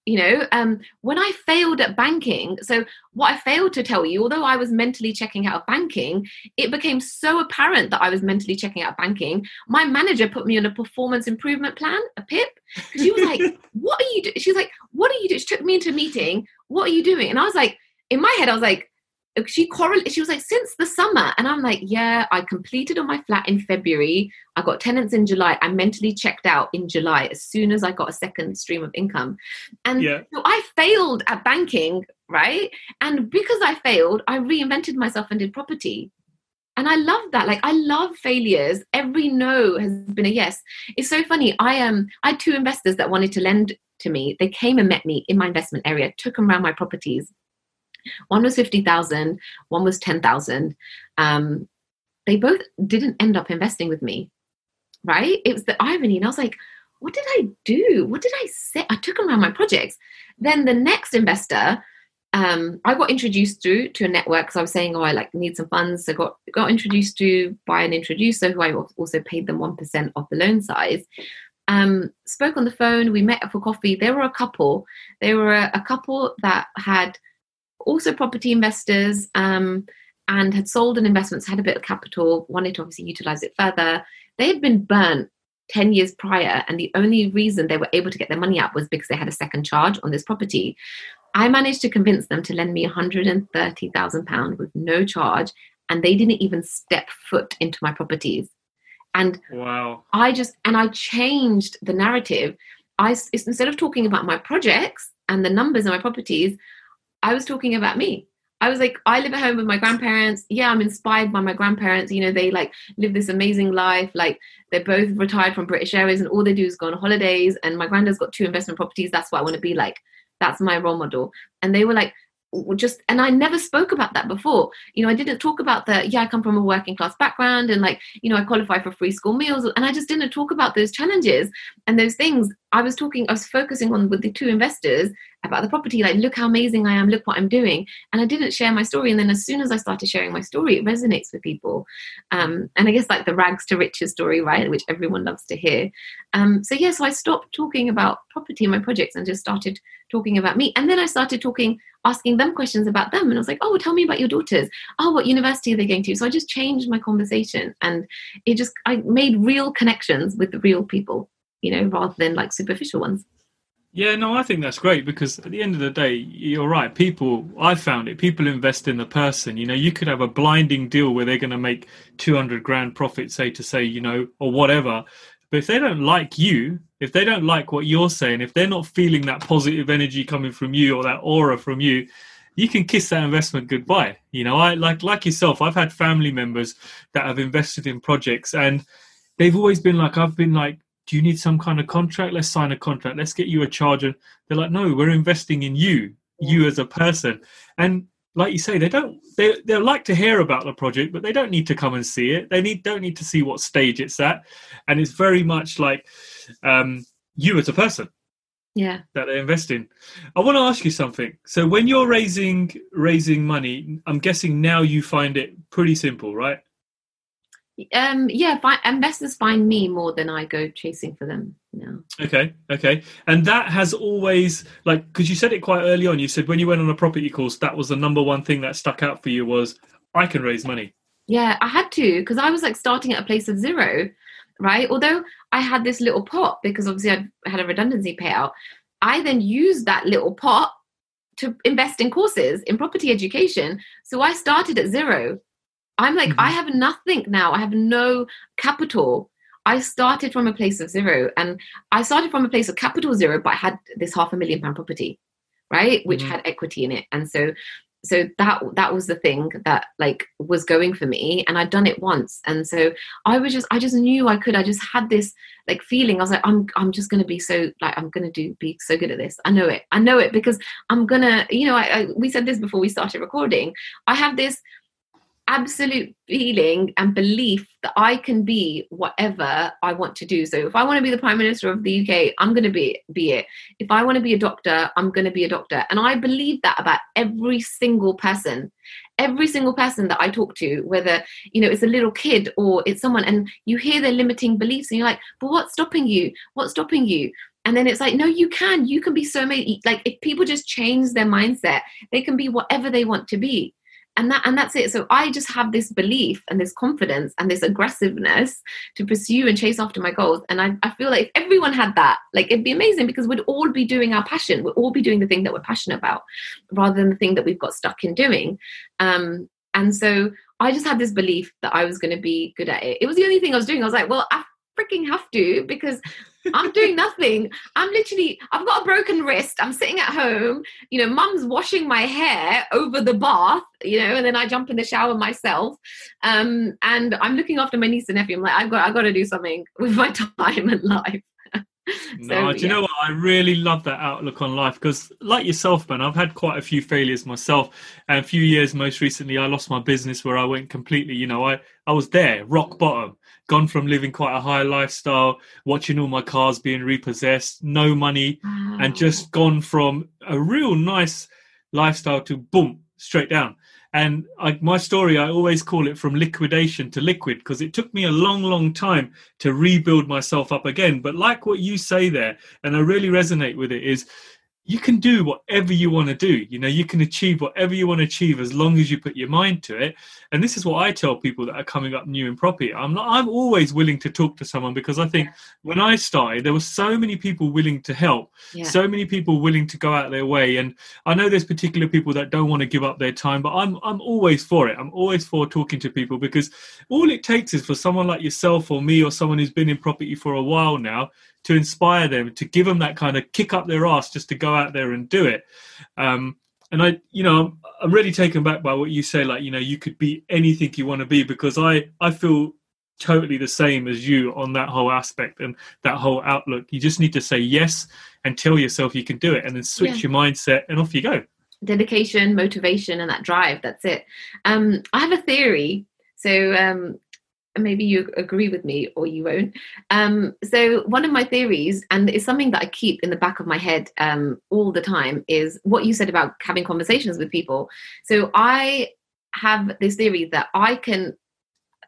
You know, um, when I failed at banking, so what I failed to tell you, although I was mentally checking out of banking, it became so apparent that I was mentally checking out of banking. My manager put me on a performance improvement plan, a PIP. She was like, What are you doing? She was like, What are you doing? She took me into a meeting. What are you doing? And I was like, In my head, I was like, she correlated she was like since the summer. And i'm like yeah i completed on my flat in february. I got tenants in july. I mentally checked out in july as soon as i got a second stream of income. And yeah. so i failed at banking right? And because i failed i reinvented myself and did property. And i love that. Like i love failures. Every no has been a yes. It's so funny. I am um, i had two investors that wanted to lend to me. They came and met me in my investment area took them around my properties one was 50,000, one was 10,000. Um, they both didn't end up investing with me, right? It was the irony. And I was like, what did I do? What did I say? I took around my projects. Then the next investor, um, I got introduced to to a network because I was saying, oh, I like need some funds. So got got introduced to by an introducer who I also paid them one percent of the loan size. Um, spoke on the phone. We met for coffee. There were a couple. There were a, a couple that had also property investors um, and had sold an investment, had a bit of capital, wanted to obviously utilize it further. They had been burnt 10 years prior, and the only reason they were able to get their money out was because they had a second charge on this property. I managed to convince them to lend me £130,000 with no charge, and they didn't even step foot into my properties. And wow. I just, and I changed the narrative. I, instead of talking about my projects and the numbers of my properties, I was talking about me. I was like, I live at home with my grandparents. Yeah, I'm inspired by my grandparents. You know, they like live this amazing life. Like they're both retired from British Airways and all they do is go on holidays. And my granddad's got two investment properties. That's what I want to be like. That's my role model. And they were like, just and I never spoke about that before. You know, I didn't talk about the yeah, I come from a working class background and like, you know, I qualify for free school meals and I just didn't talk about those challenges and those things. I was talking, I was focusing on with the two investors about the property, like, look how amazing I am, look what I'm doing. And I didn't share my story. And then as soon as I started sharing my story, it resonates with people. Um, and I guess like the rags to riches story, right, which everyone loves to hear. Um, so yeah, so I stopped talking about property in my projects and just started talking about me. And then I started talking, asking them questions about them. And I was like, oh, tell me about your daughters. Oh, what university are they going to? So I just changed my conversation and it just, I made real connections with the real people, you know, rather than like superficial ones. Yeah, no, I think that's great because at the end of the day, you're right. People, I found it. People invest in the person. You know, you could have a blinding deal where they're going to make two hundred grand profit, say to say, you know, or whatever. But if they don't like you, if they don't like what you're saying, if they're not feeling that positive energy coming from you or that aura from you, you can kiss that investment goodbye. You know, I like like yourself. I've had family members that have invested in projects, and they've always been like, I've been like, do you need some kind of contract? Let's sign a contract. Let's get you a charger. They're like, no, we're investing in you, you as a person. And like you say, they don't they they like to hear about the project, but they don't need to come and see it. They need don't need to see what stage it's at. And it's very much like um, you as a person yeah that they invest in. I want to ask you something. So when you're raising raising money, I'm guessing now you find it pretty simple, right? Um yeah fi- investors find me more than i go chasing for them now Okay, okay. And that has always like because you said it quite early on. You said when you went on a property course, that was the number one thing that stuck out for you was I can raise money. yeah i had to because i was like starting at a place of zero right although i had this little pot because obviously i had a redundancy payout i then used that little pot to invest in courses in property education so i started at zero i'm like Mhm. i have nothing now. I have no capital. I started from a place of zero and i started from a place of capital zero but i had this half a million pound property right which Mhm. had equity in it. And so so that that was the thing that like was going for me and i'd done it once. And so i was just i just knew i could. I just had this like feeling. I was like i'm i'm just going to be so like i'm going to do be so good at this. I know it. I know it because i'm going to you know I, I we said this before we started recording. I have this absolute feeling and belief that I can be whatever I want to do. So if I want to be the Prime Minister of the UK, I'm going to be be it. If I want to be a doctor, I'm going to be a doctor. And I believe that about every single person. Every single person that I talk to, whether you know it's a little kid or it's someone, and you hear their limiting beliefs, and you're like, "But what's stopping you? What's stopping you?" And then it's like, "No, you can. You can be so many." Like if people just change their mindset, they can be whatever they want to be and that and that's it. So i just have this belief and this confidence and this aggressiveness to pursue and chase after my goals. And i, I feel like if everyone had that like it'd be amazing because we'd all be doing our passion. We'd all be doing the thing that we're passionate about rather than the thing that we've got stuck in doing. Um and so i just had this belief that i was going to be good at it. It was the only thing i was doing. I was like well i freaking have to because I'm doing nothing. I'm literally, I've got a broken wrist. I'm sitting at home. You know, mum's washing my hair over the bath, you know, and then I jump in the shower myself. Um, and I'm looking after my niece and nephew. I'm like, I've got, I've got to do something with my time and life. No, do you know what? I really love that outlook on life because, like yourself, man, I've had quite a few failures myself. And a few years, most recently, I lost my business where I went completely. You know, I I was there, rock bottom, gone from living quite a high lifestyle, watching all my cars being repossessed, no money, and just gone from a real nice lifestyle to boom, straight down. And I, my story, I always call it from liquidation to liquid because it took me a long, long time to rebuild myself up again. But like what you say there, and I really resonate with it, is you can do whatever you want to do. You know, you can achieve whatever you want to achieve as long as you put your mind to it. And this is what I tell people that are coming up new in property. I'm not, I'm always willing to talk to someone because I think when I started, there were so many people willing to help, Yeah. so many people willing to go out their way. And I know there's particular people that don't want to give up their time, but I'm I'm always for it. I'm always for talking to people because all it takes is for someone like yourself or me or someone who's been in property for a while now to inspire them, to give them that kind of kick up their ass just to go out there and do it. Um, and I, you know, I'm, really taken back by what you say. Like, you know, you could be anything you want to be because I I feel totally the same as you on that whole aspect and that whole outlook. You just need to say yes and tell yourself you can do it, and then switch your mindset and off you go. dedication, motivation, and that drive. That's it. Um, I have a theory. So um, maybe you agree with me or you won't. Um, so one of my theories, and it's something that I keep in the back of my head um, all the time, is what you said about having conversations with people. So I have this theory that I can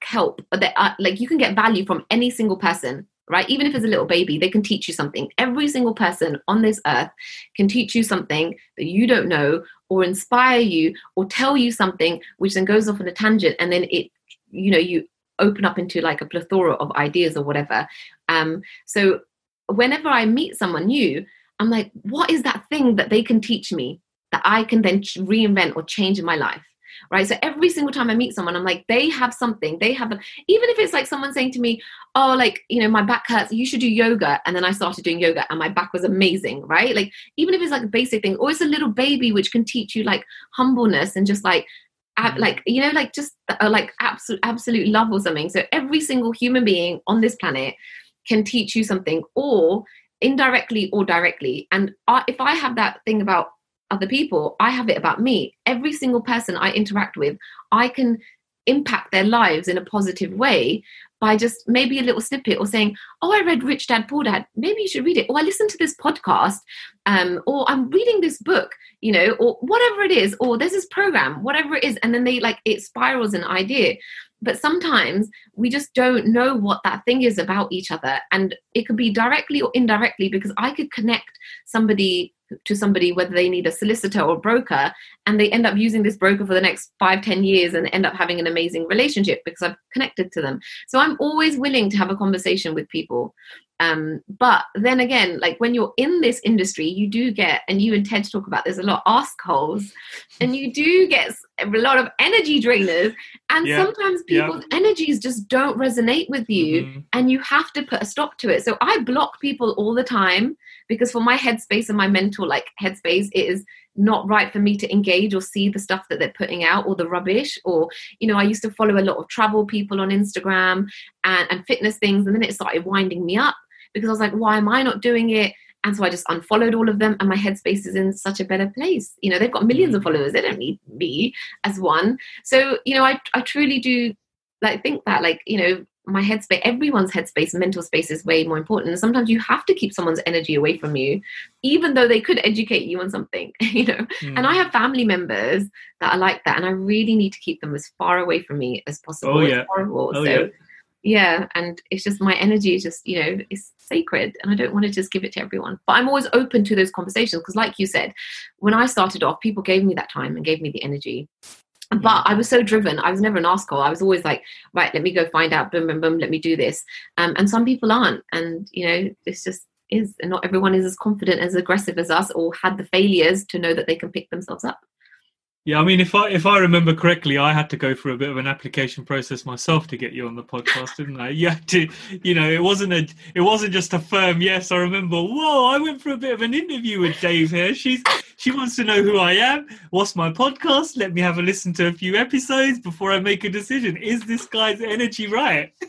help, that uh, like you can get value from any single person. Right, even if it's a little baby, they can teach you something. Every single person on this earth can teach you something that you don't know, or inspire you, or tell you something which then goes off on a tangent, and then it, you know, you open up into like a plethora of ideas or whatever. Um, so whenever I meet someone new, I'm like, what is that thing that they can teach me that I can then reinvent or change in my life? Right. So every single time I meet someone, I'm like, they have something. They have, a, even if it's like someone saying to me, oh, like, you know, my back hurts, you should do yoga. And then I started doing yoga and my back was amazing. Right. Like, even if it's like a basic thing, or it's a little baby which can teach you like humbleness and just like, mm-hmm. like you know like just uh, like absolute absolute love or something so every single human being on this planet can teach you something or indirectly or directly. And I, if I have that thing about other people, I have it about me. Every single person I interact with, I can impact their lives in a positive way by just maybe a little snippet or saying, Oh, I read Rich Dad Poor Dad. Maybe you should read it. Or I listened to this podcast. Um, or I'm reading this book, you know, or whatever it is, or there's this program, whatever it is. And then they like it spirals an idea but sometimes we just don't know what that thing is about each other and it could be directly or indirectly because i could connect somebody to somebody whether they need a solicitor or broker and they end up using this broker for the next five ten years and end up having an amazing relationship because i've connected to them so i'm always willing to have a conversation with people um, but then again, like when you're in this industry, you do get, and you and Ted talk about this a lot, ask holes, and you do get a lot of energy drainers. And yeah. sometimes people's yeah. energies just don't resonate with you, mm-hmm. and you have to put a stop to it. So I block people all the time because for my headspace and my mental like headspace, it is not right for me to engage or see the stuff that they're putting out or the rubbish or you know i used to follow a lot of travel people on instagram and, and fitness things and then it started winding me up because I was like, why am I not doing it? And so I just unfollowed all of them, and my headspace is in such a better place. You know, they've got millions of mm. followers; they don't need me as one. So, you know, I I truly do like think that, like, you know, my headspace, everyone's headspace, mental space is way more important. And sometimes you have to keep someone's energy away from you, even though they could educate you on something, you know. Mm. And I have family members that are like that, and I really need to keep them as far away from me as possible. Oh, yeah. It's horrible. Oh, so, yeah yeah and it's just my energy is just you know it's sacred and i don't want to just give it to everyone but i'm always open to those conversations because like you said when i started off people gave me that time and gave me the energy but. I was so driven. I was never an asshole. I was always like, right, let me go find out. Boom, boom, boom. Let me do this. Um, and some people aren't. And you know, it's just is. And not everyone is as confident, as aggressive as us, or had the failures to know that they can pick themselves up. Yeah, I mean, if I if I remember correctly, I had to go through a bit of an application process myself to get you on the podcast, didn't I? You had to, you know, it wasn't a, it wasn't just a firm yes. I remember, whoa, I went for a bit of an interview with Dave here. She's she wants to know who I am. What's my podcast? Let me have a listen to a few episodes before I make a decision. Is this guy's energy right?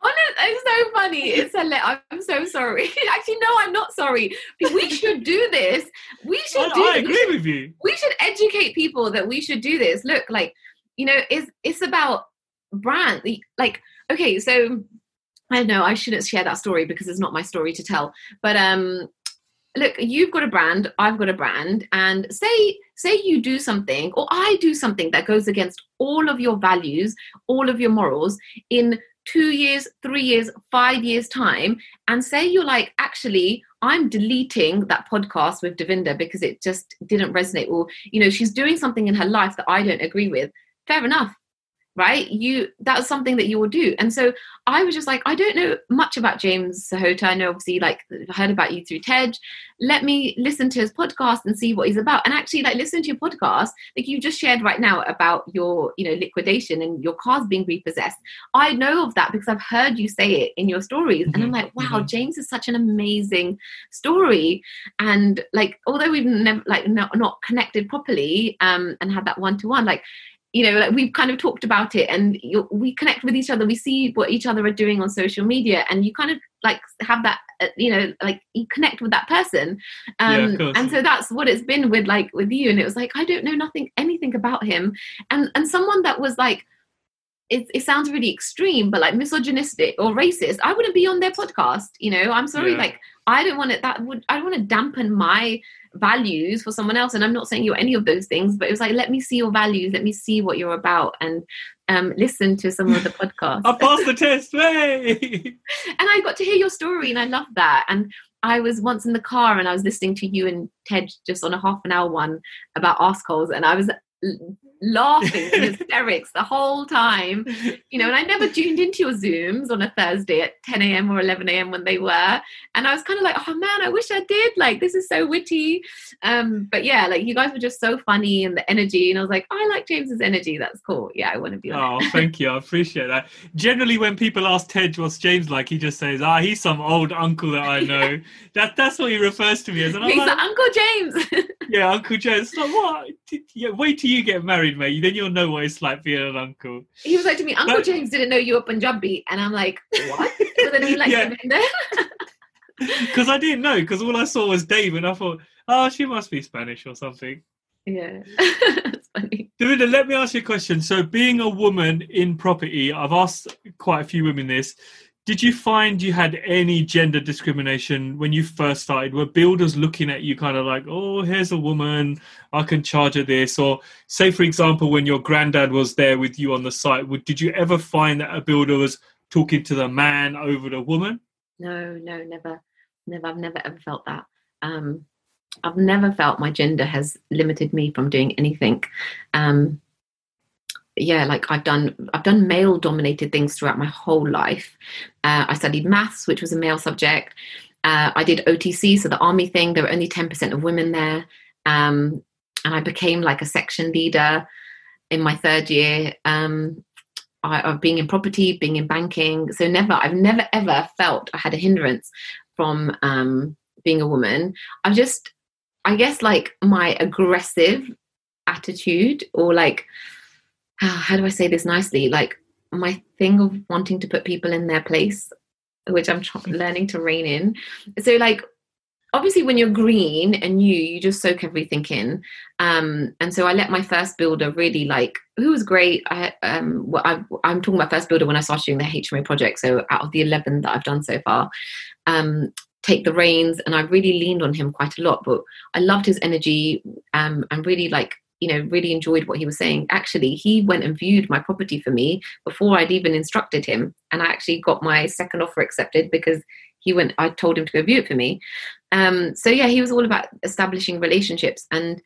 Oh no, it's so funny. It's a le- I'm so sorry. Actually, no, I'm not sorry. We should do this. We should I, do. I agree should, with you. We should educate people that we should do this. Look, like you know, it's it's about brand. Like, okay, so I don't know. I shouldn't share that story because it's not my story to tell. But um, look, you've got a brand. I've got a brand, and say say you do something, or I do something that goes against all of your values, all of your morals in two years, three years, five years' time, and say you're like, actually, I'm deleting that podcast with Davinder because it just didn't resonate, or you know, she's doing something in her life that I don't agree with. Fair enough right? You that's something that you will do. And so i was just like i don't know much about james sahota. I know obviously like i heard about you through ted. Let me listen to his podcast and see what he's about. And actually like listen to your podcast like you just shared right now about your you know liquidation and your cars being repossessed. I know of that because i've heard you say it in your stories. Mm-hmm. and i'm mm-hmm. like wow mm-hmm. james is such an amazing story. And like although we've never like not, not connected properly um and had that one-to-one like you know like we've kind of talked about it and we connect with each other we see what each other are doing on social media and you kind of like have that uh, you know like you connect with that person um yeah, and so that's what it's been with like with you and it was like i don't know nothing anything about him and and someone that was like it, it sounds really extreme, but like misogynistic or racist, I wouldn't be on their podcast. You know, I'm sorry, yeah. like I don't want it. That would I don't want to dampen my values for someone else. And I'm not saying you're any of those things, but it was like, let me see your values, let me see what you're about, and um, listen to some of the podcasts. I passed the test, hey! and I got to hear your story, and I love that. And I was once in the car, and I was listening to you and Ted just on a half an hour one about arseholes, and I was laughing in hysterics the whole time. You know, and I never tuned into your Zooms on a Thursday at 10 a.m. or 11 a.m. when they were. And I was kind of like, oh man, I wish I did. Like, this is so witty. Um, but yeah, like you guys were just so funny and the energy. And I was like, I like James's energy. That's cool. Yeah, I want to be on Oh, thank you. I appreciate that. Generally, when people ask Ted what's James like, he just says, ah, he's some old uncle that I know. that That's what he refers to me as. And I'm he's like, Uncle James. yeah, Uncle James. Like, what? Yeah, wait till you get married, mate. Then you'll know what it's like being an uncle. He was like to me, Uncle but, James didn't know you were Punjabi, and I'm like, what? So then he like yeah. Because I didn't know, because all I saw was Dave, and I thought, oh, she must be Spanish or something. Yeah, it's funny. Davida, let me ask you a question. So, being a woman in property, I've asked quite a few women this. Did you find you had any gender discrimination when you first started? Were builders looking at you kind of like, oh, here's a woman, I can charge her this? Or, say, for example, when your granddad was there with you on the site, did you ever find that a builder was talking to the man over the woman? No, no, never. Never. I've never ever felt that. Um, I've never felt my gender has limited me from doing anything. Um, yeah like i've done i've done male dominated things throughout my whole life. Uh, i studied maths which was a male subject. Uh, i did otc so the army thing. There were only 10% of women there. Um, and i became like a section leader in my third year um, I, of being in property being in banking. So never i've never ever felt i had a hindrance from um, being a woman. I've just i guess like my aggressive attitude or like how do I say this nicely? Like my thing of wanting to put people in their place, which I'm learning to rein in. So, like, obviously, when you're green and new, you just soak everything in. Um, and so I let my first builder really like, who was great. I, um, well, I, am talking about first builder when I started doing the HMO project. So out of the 11 that I've done so far, um, take the reins and I really leaned on him quite a lot, but I loved his energy um, and really like you know really enjoyed what he was saying. Actually he went and viewed my property for me before i'd even instructed him and i actually got my second offer accepted because he went i told him to go view it for me. Um, so yeah he was all about establishing relationships and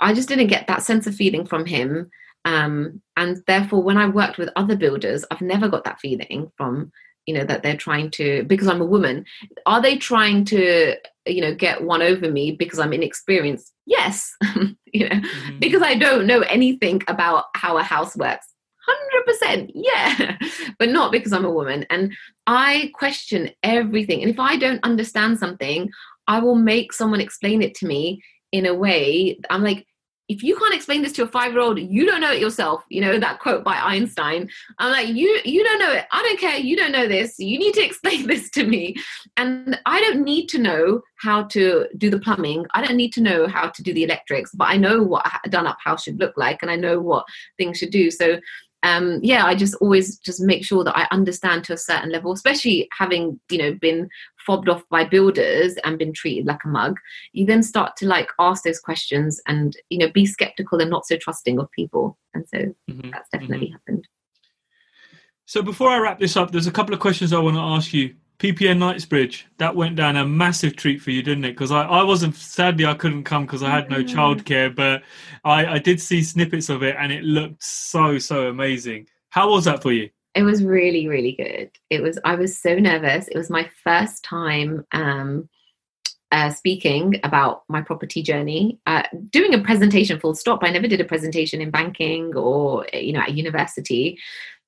i just didn't get that sense of feeling from him. Um, and therefore when i worked with other builders i've never got that feeling from you know that they're trying to because i'm a woman are they trying to you know get one over me because i'm inexperienced yes. You know mm-hmm. because i don't know anything about how a house works. 100% yeah. But not because i'm a woman. And i question everything. And if i don't understand something i will make someone explain it to me in a way i'm like if you can't explain this to a five year old, you don't know it yourself. You know, that quote by Einstein. I'm like, you you don't know it. I don't care. You don't know this. You need to explain this to me. And I don't need to know how to do the plumbing. I don't need to know how to do the electrics, but I know what a done up house should look like and I know what things should do. So um, yeah, I just always just make sure that I understand to a certain level, especially having you know been fobbed off by builders and been treated like a mug. You then start to like ask those questions and you know be skeptical and not so trusting of people, and so mm-hmm. that's definitely mm-hmm. happened. So before I wrap this up, there's a couple of questions I want to ask you. PPN Knightsbridge, that went down a massive treat for you, didn't it? Because I, I wasn't, sadly, I couldn't come because I had no mm. childcare, but I, I did see snippets of it and it looked so, so amazing. How was that for you? It was really, really good. It was, I was so nervous. It was my first time um, uh, speaking about my property journey, uh, doing a presentation full stop. I never did a presentation in banking or, you know, at university.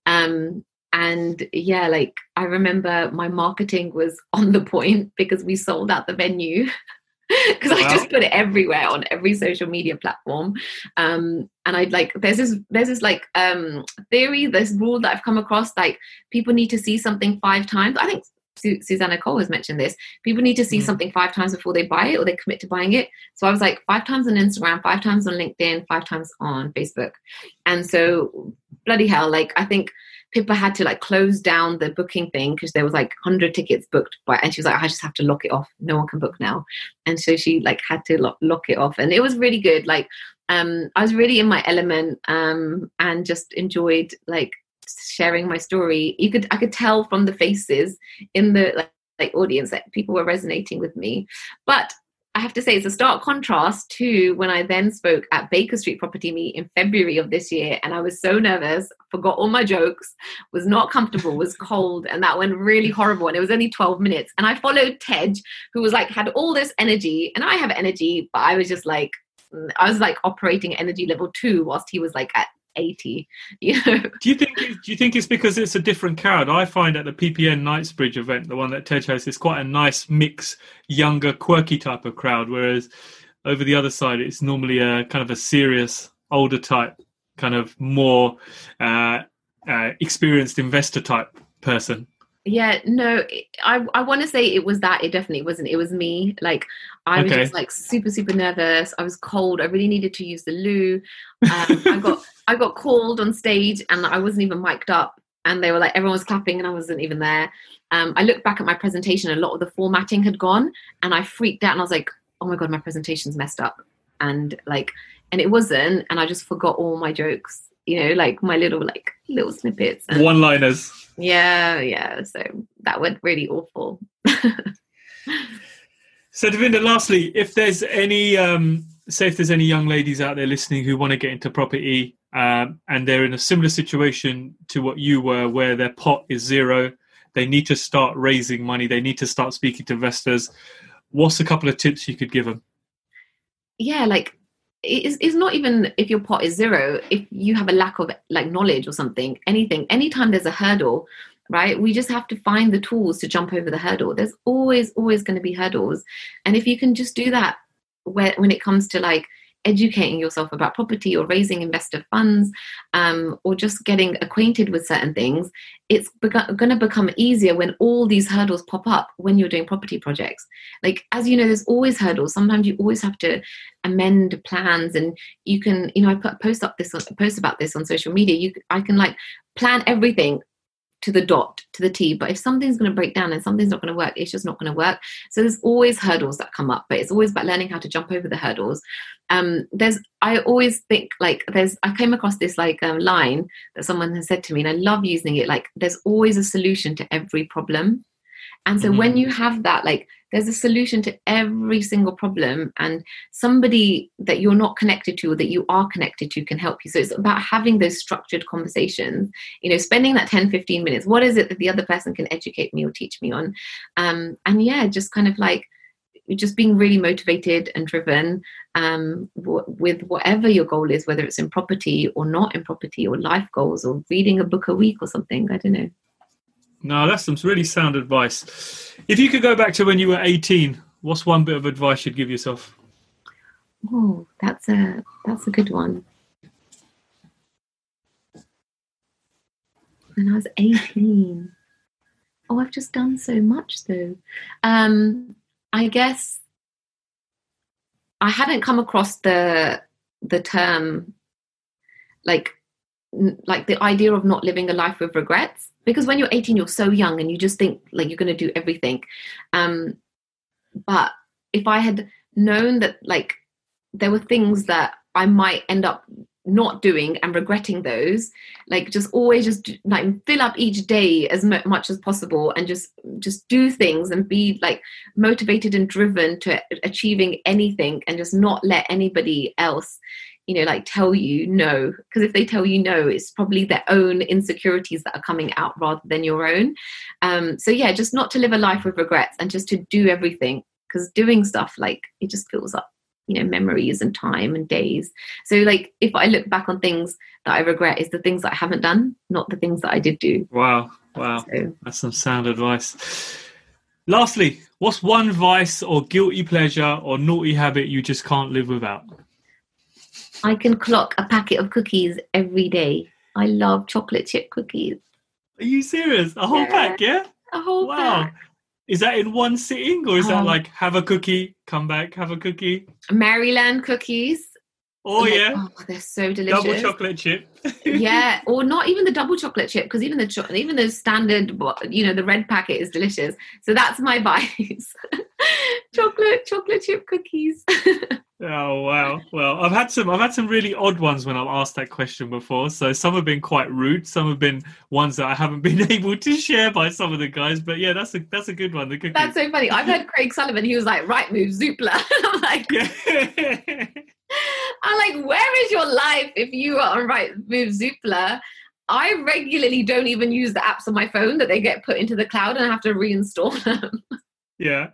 Um, and yeah like i remember my marketing was on the point because we sold out the venue because wow. I just put it everywhere on every social media platform. Um, and I'd like there's this there's this like um theory, this rule that I've come across, like people need to see something five times. I think Su- Susanna Cole has mentioned this. People need to see mm. something five times before they buy it or they commit to buying it. So I was like five times on Instagram, five times on LinkedIn, five times on Facebook. And so bloody hell, like I think Pippa had to like close down the booking thing because there was like 100 tickets booked by and she was like I just have to lock it off. No one can book now. And so she like had to lock, lock it off and it was really good like um I was really in my element um and just enjoyed like sharing my story. You could I could tell from the faces in the like, like audience that people were resonating with me. But I have to say it's a stark contrast to when I then spoke at Baker Street Property Meet in February of this year, and I was so nervous, forgot all my jokes, was not comfortable, was cold, and that went really horrible. And it was only 12 minutes. And I followed Tej, who was like had all this energy, and I have energy, but I was just like mm, I was like operating energy level two whilst he was like at 80 you know. Do you think do you think it's because it's a different crowd? I find at the ppn knightsbridge event the one that ted hosts it's quite a nice mix younger quirky type of crowd whereas over the other side it's normally a kind of a serious older type kind of more uh, uh, experienced investor type person. Yeah no i i want to say it was that. It definitely wasn't. It was me. Like i was okay. just like super super nervous i was cold i really needed to use the loo um, i got i got called on stage and i wasn't even mic'd up and they were like everyone was clapping and i wasn't even there um, i looked back at my presentation a lot of the formatting had gone and i freaked out and i was like oh my god my presentation's messed up and like and it wasn't and i just forgot all my jokes you know like my little like little snippets one liners yeah, yeah. So that went really awful. so, Davinder, lastly, if there's any, um, say, if there's any young ladies out there listening who want to get into property um, and they're in a similar situation to what you were, where their pot is zero, they need to start raising money, they need to start speaking to investors. What's a couple of tips you could give them? Yeah, like it's, it's not even if your pot is zero if you have a lack of like knowledge or something anything anytime there's a hurdle right we just have to find the tools to jump over the hurdle there's always always going to be hurdles and if you can just do that where, when it comes to like educating yourself about property or raising investor funds um, or just getting acquainted with certain things, it's going to become easier when all these hurdles pop up when you're doing property projects. Like, as you know, there's always hurdles. Sometimes you always have to amend plans, and you can, you know, I put a post up this on, post about this on social media. You, I can like plan everything to the dot to the t but if something's going to break down and something's not going to work it's just not going to work. So there's always hurdles that come up but it's always about learning how to jump over the hurdles. Um there's i always think like there's i came across this like um, line that someone has said to me and i love using it like there's always a solution to every problem. And so mm-hmm. when you have that like there's a solution to every single problem and somebody that you're not connected to or that you are connected to can help you so it's about having those structured conversations you know spending that 10 15 minutes what is it that the other person can educate me or teach me on um, and yeah just kind of like just being really motivated and driven um, w- with whatever your goal is, whether it's in property or not in property or life goals or reading a book a week or something. I don't know. No, that's some really sound advice. If you could go back to when you were 18, what's one bit of advice you'd give yourself? Oh, that's a that's a good one. When I was 18. Oh, I've just done so much though. Um, I guess I hadn't come across the the term like like the idea of not living a life with regrets because when you're 18 you're so young and you just think like you're going to do everything. Um but if i had known that like there were things that i might end up not doing and regretting those like just always just like fill up each day as much as possible and just just do things and be like motivated and driven to achieving anything and just not let anybody else you know like tell you no because if they tell you no it's probably their own insecurities that are coming out rather than your own. Um so yeah just not to live a life with regrets and just to do everything because doing stuff like it just fills up you know memories and time and days. So like if i look back on things that i regret is the things that i haven't done not the things that i did do. Wow wow. So. that's some sound advice. Lastly what's one vice or guilty pleasure or naughty habit you just can't live without I can clock a packet of cookies every day. I love chocolate chip cookies. Are you serious? A whole yeah. pack, yeah? A whole wow. pack. Is that in one sitting or is um, that like have a cookie, come back, have a cookie? Maryland cookies. Oh yeah, oh, they're so delicious. Double chocolate chip. yeah, or not even the double chocolate chip because even the cho- even the standard, you know, the red packet is delicious. So that's my vice. chocolate chocolate chip cookies. Oh wow! Well, I've had some. I've had some really odd ones when I've asked that question before. So some have been quite rude. Some have been ones that I haven't been able to share by some of the guys. But yeah, that's a that's a good one. The cookies. That's so funny. I've heard Craig Sullivan. He was like, "Rightmove, Zoopla." I'm like, yeah. I'm like, where is your life if you are on Right Move Zoopla? I regularly don't even use the apps on my phone that they get put into the cloud and I have to reinstall them. yeah.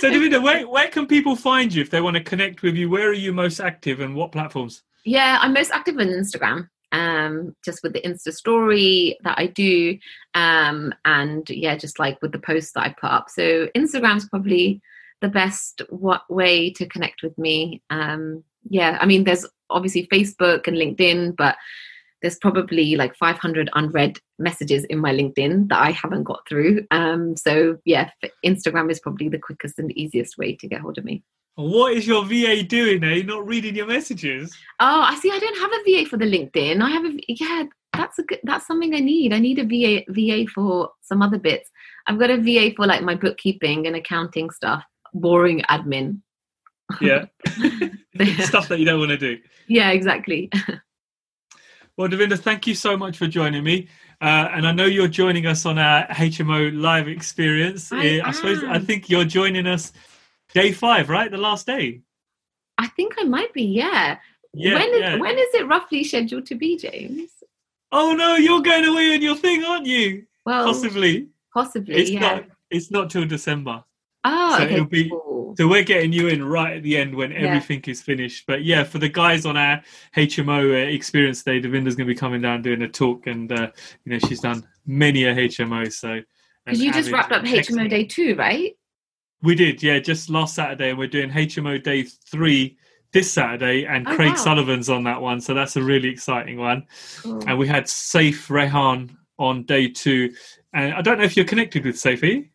So, Davina, where, where can people find you if they want to connect with you? Where are you most active and what platforms? Yeah, I'm most active on Instagram, um, just with the Insta story that I do, um, and yeah, just like with the posts that I put up. So Instagram's probably the best what way to connect with me. Um, yeah, I mean, there's obviously Facebook and LinkedIn, but there's probably like 500 unread messages in my LinkedIn that I haven't got through. Um, so yeah, Instagram is probably the quickest and easiest way to get hold of me. What is your VA doing? Are you not reading your messages? Oh, I see. I don't have a VA for the LinkedIn. I have a yeah. That's a good. That's something I need. I need a VA VA for some other bits. I've got a VA for like my bookkeeping and accounting stuff. Boring admin. Yeah. stuff that you don't want to do. Yeah, exactly. Well, Davinder, thank you so much for joining me. Uh, and I know you're joining us on our HMO live experience. I, I suppose I think you're joining us day five, right? The last day. I think I might be. Yeah. Yeah. when is yeah. when is it roughly scheduled to be, James? Oh no, you're going away on your thing, aren't you? Well, Possibly. possibly. It's yeah. not. It's not till December. Oh, so okay. it'll be- cool. So we're getting you in right at the end when Yeah. everything is finished. But yeah, for the guys on our HMO uh, experience day, Davinder's going to be coming down doing a talk, and uh, you know she's done many a HMO. So Because you just wrapped up HMO day two, right? We did, yeah, just last Saturday, and we're doing HMO day three this Saturday, and Oh, Craig wow. Sullivan's on that one, so that's a really exciting one. Cool. And we had Safe Rehan on day two, and I don't know if you're connected with you?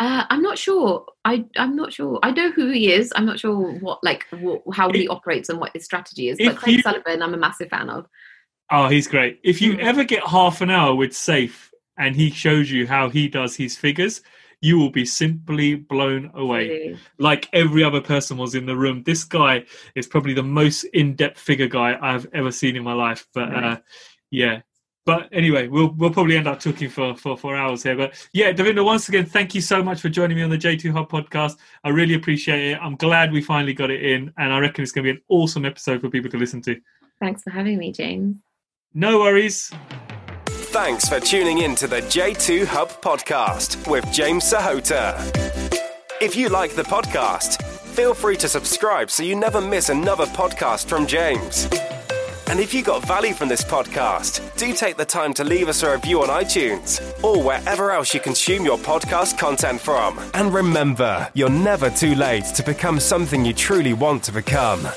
Uh, I'm not sure. I I'm not sure. I know who he is. I'm not sure what like what, how he If- operates and what his strategy is. But Craig you- Sullivan, I'm a massive fan of. Oh, he's great. If you Mm. ever get half an hour with Safe and he shows you how he does his figures, you will be simply blown away. Really. Like every other person was in the room. This guy is probably the most in-depth figure guy I've ever seen in my life. But uh, yeah. But anyway, we'll we'll probably end up talking for, for, for hours here. But yeah, Davinder, once again, thank you so much for joining me on the J2 Hub podcast. I really appreciate it. I'm glad we finally got it in, and I reckon it's going to be an awesome episode for people to listen to. Thanks for having me, James. No worries. Thanks for tuning in to the J2 Hub podcast with James Sahota. If you like the podcast, feel free to subscribe so you never miss another podcast from James. And if you got value from this podcast, do take the time to leave us a review on iTunes or wherever else you consume your podcast content from. And remember, you're never too late to become something you truly want to become.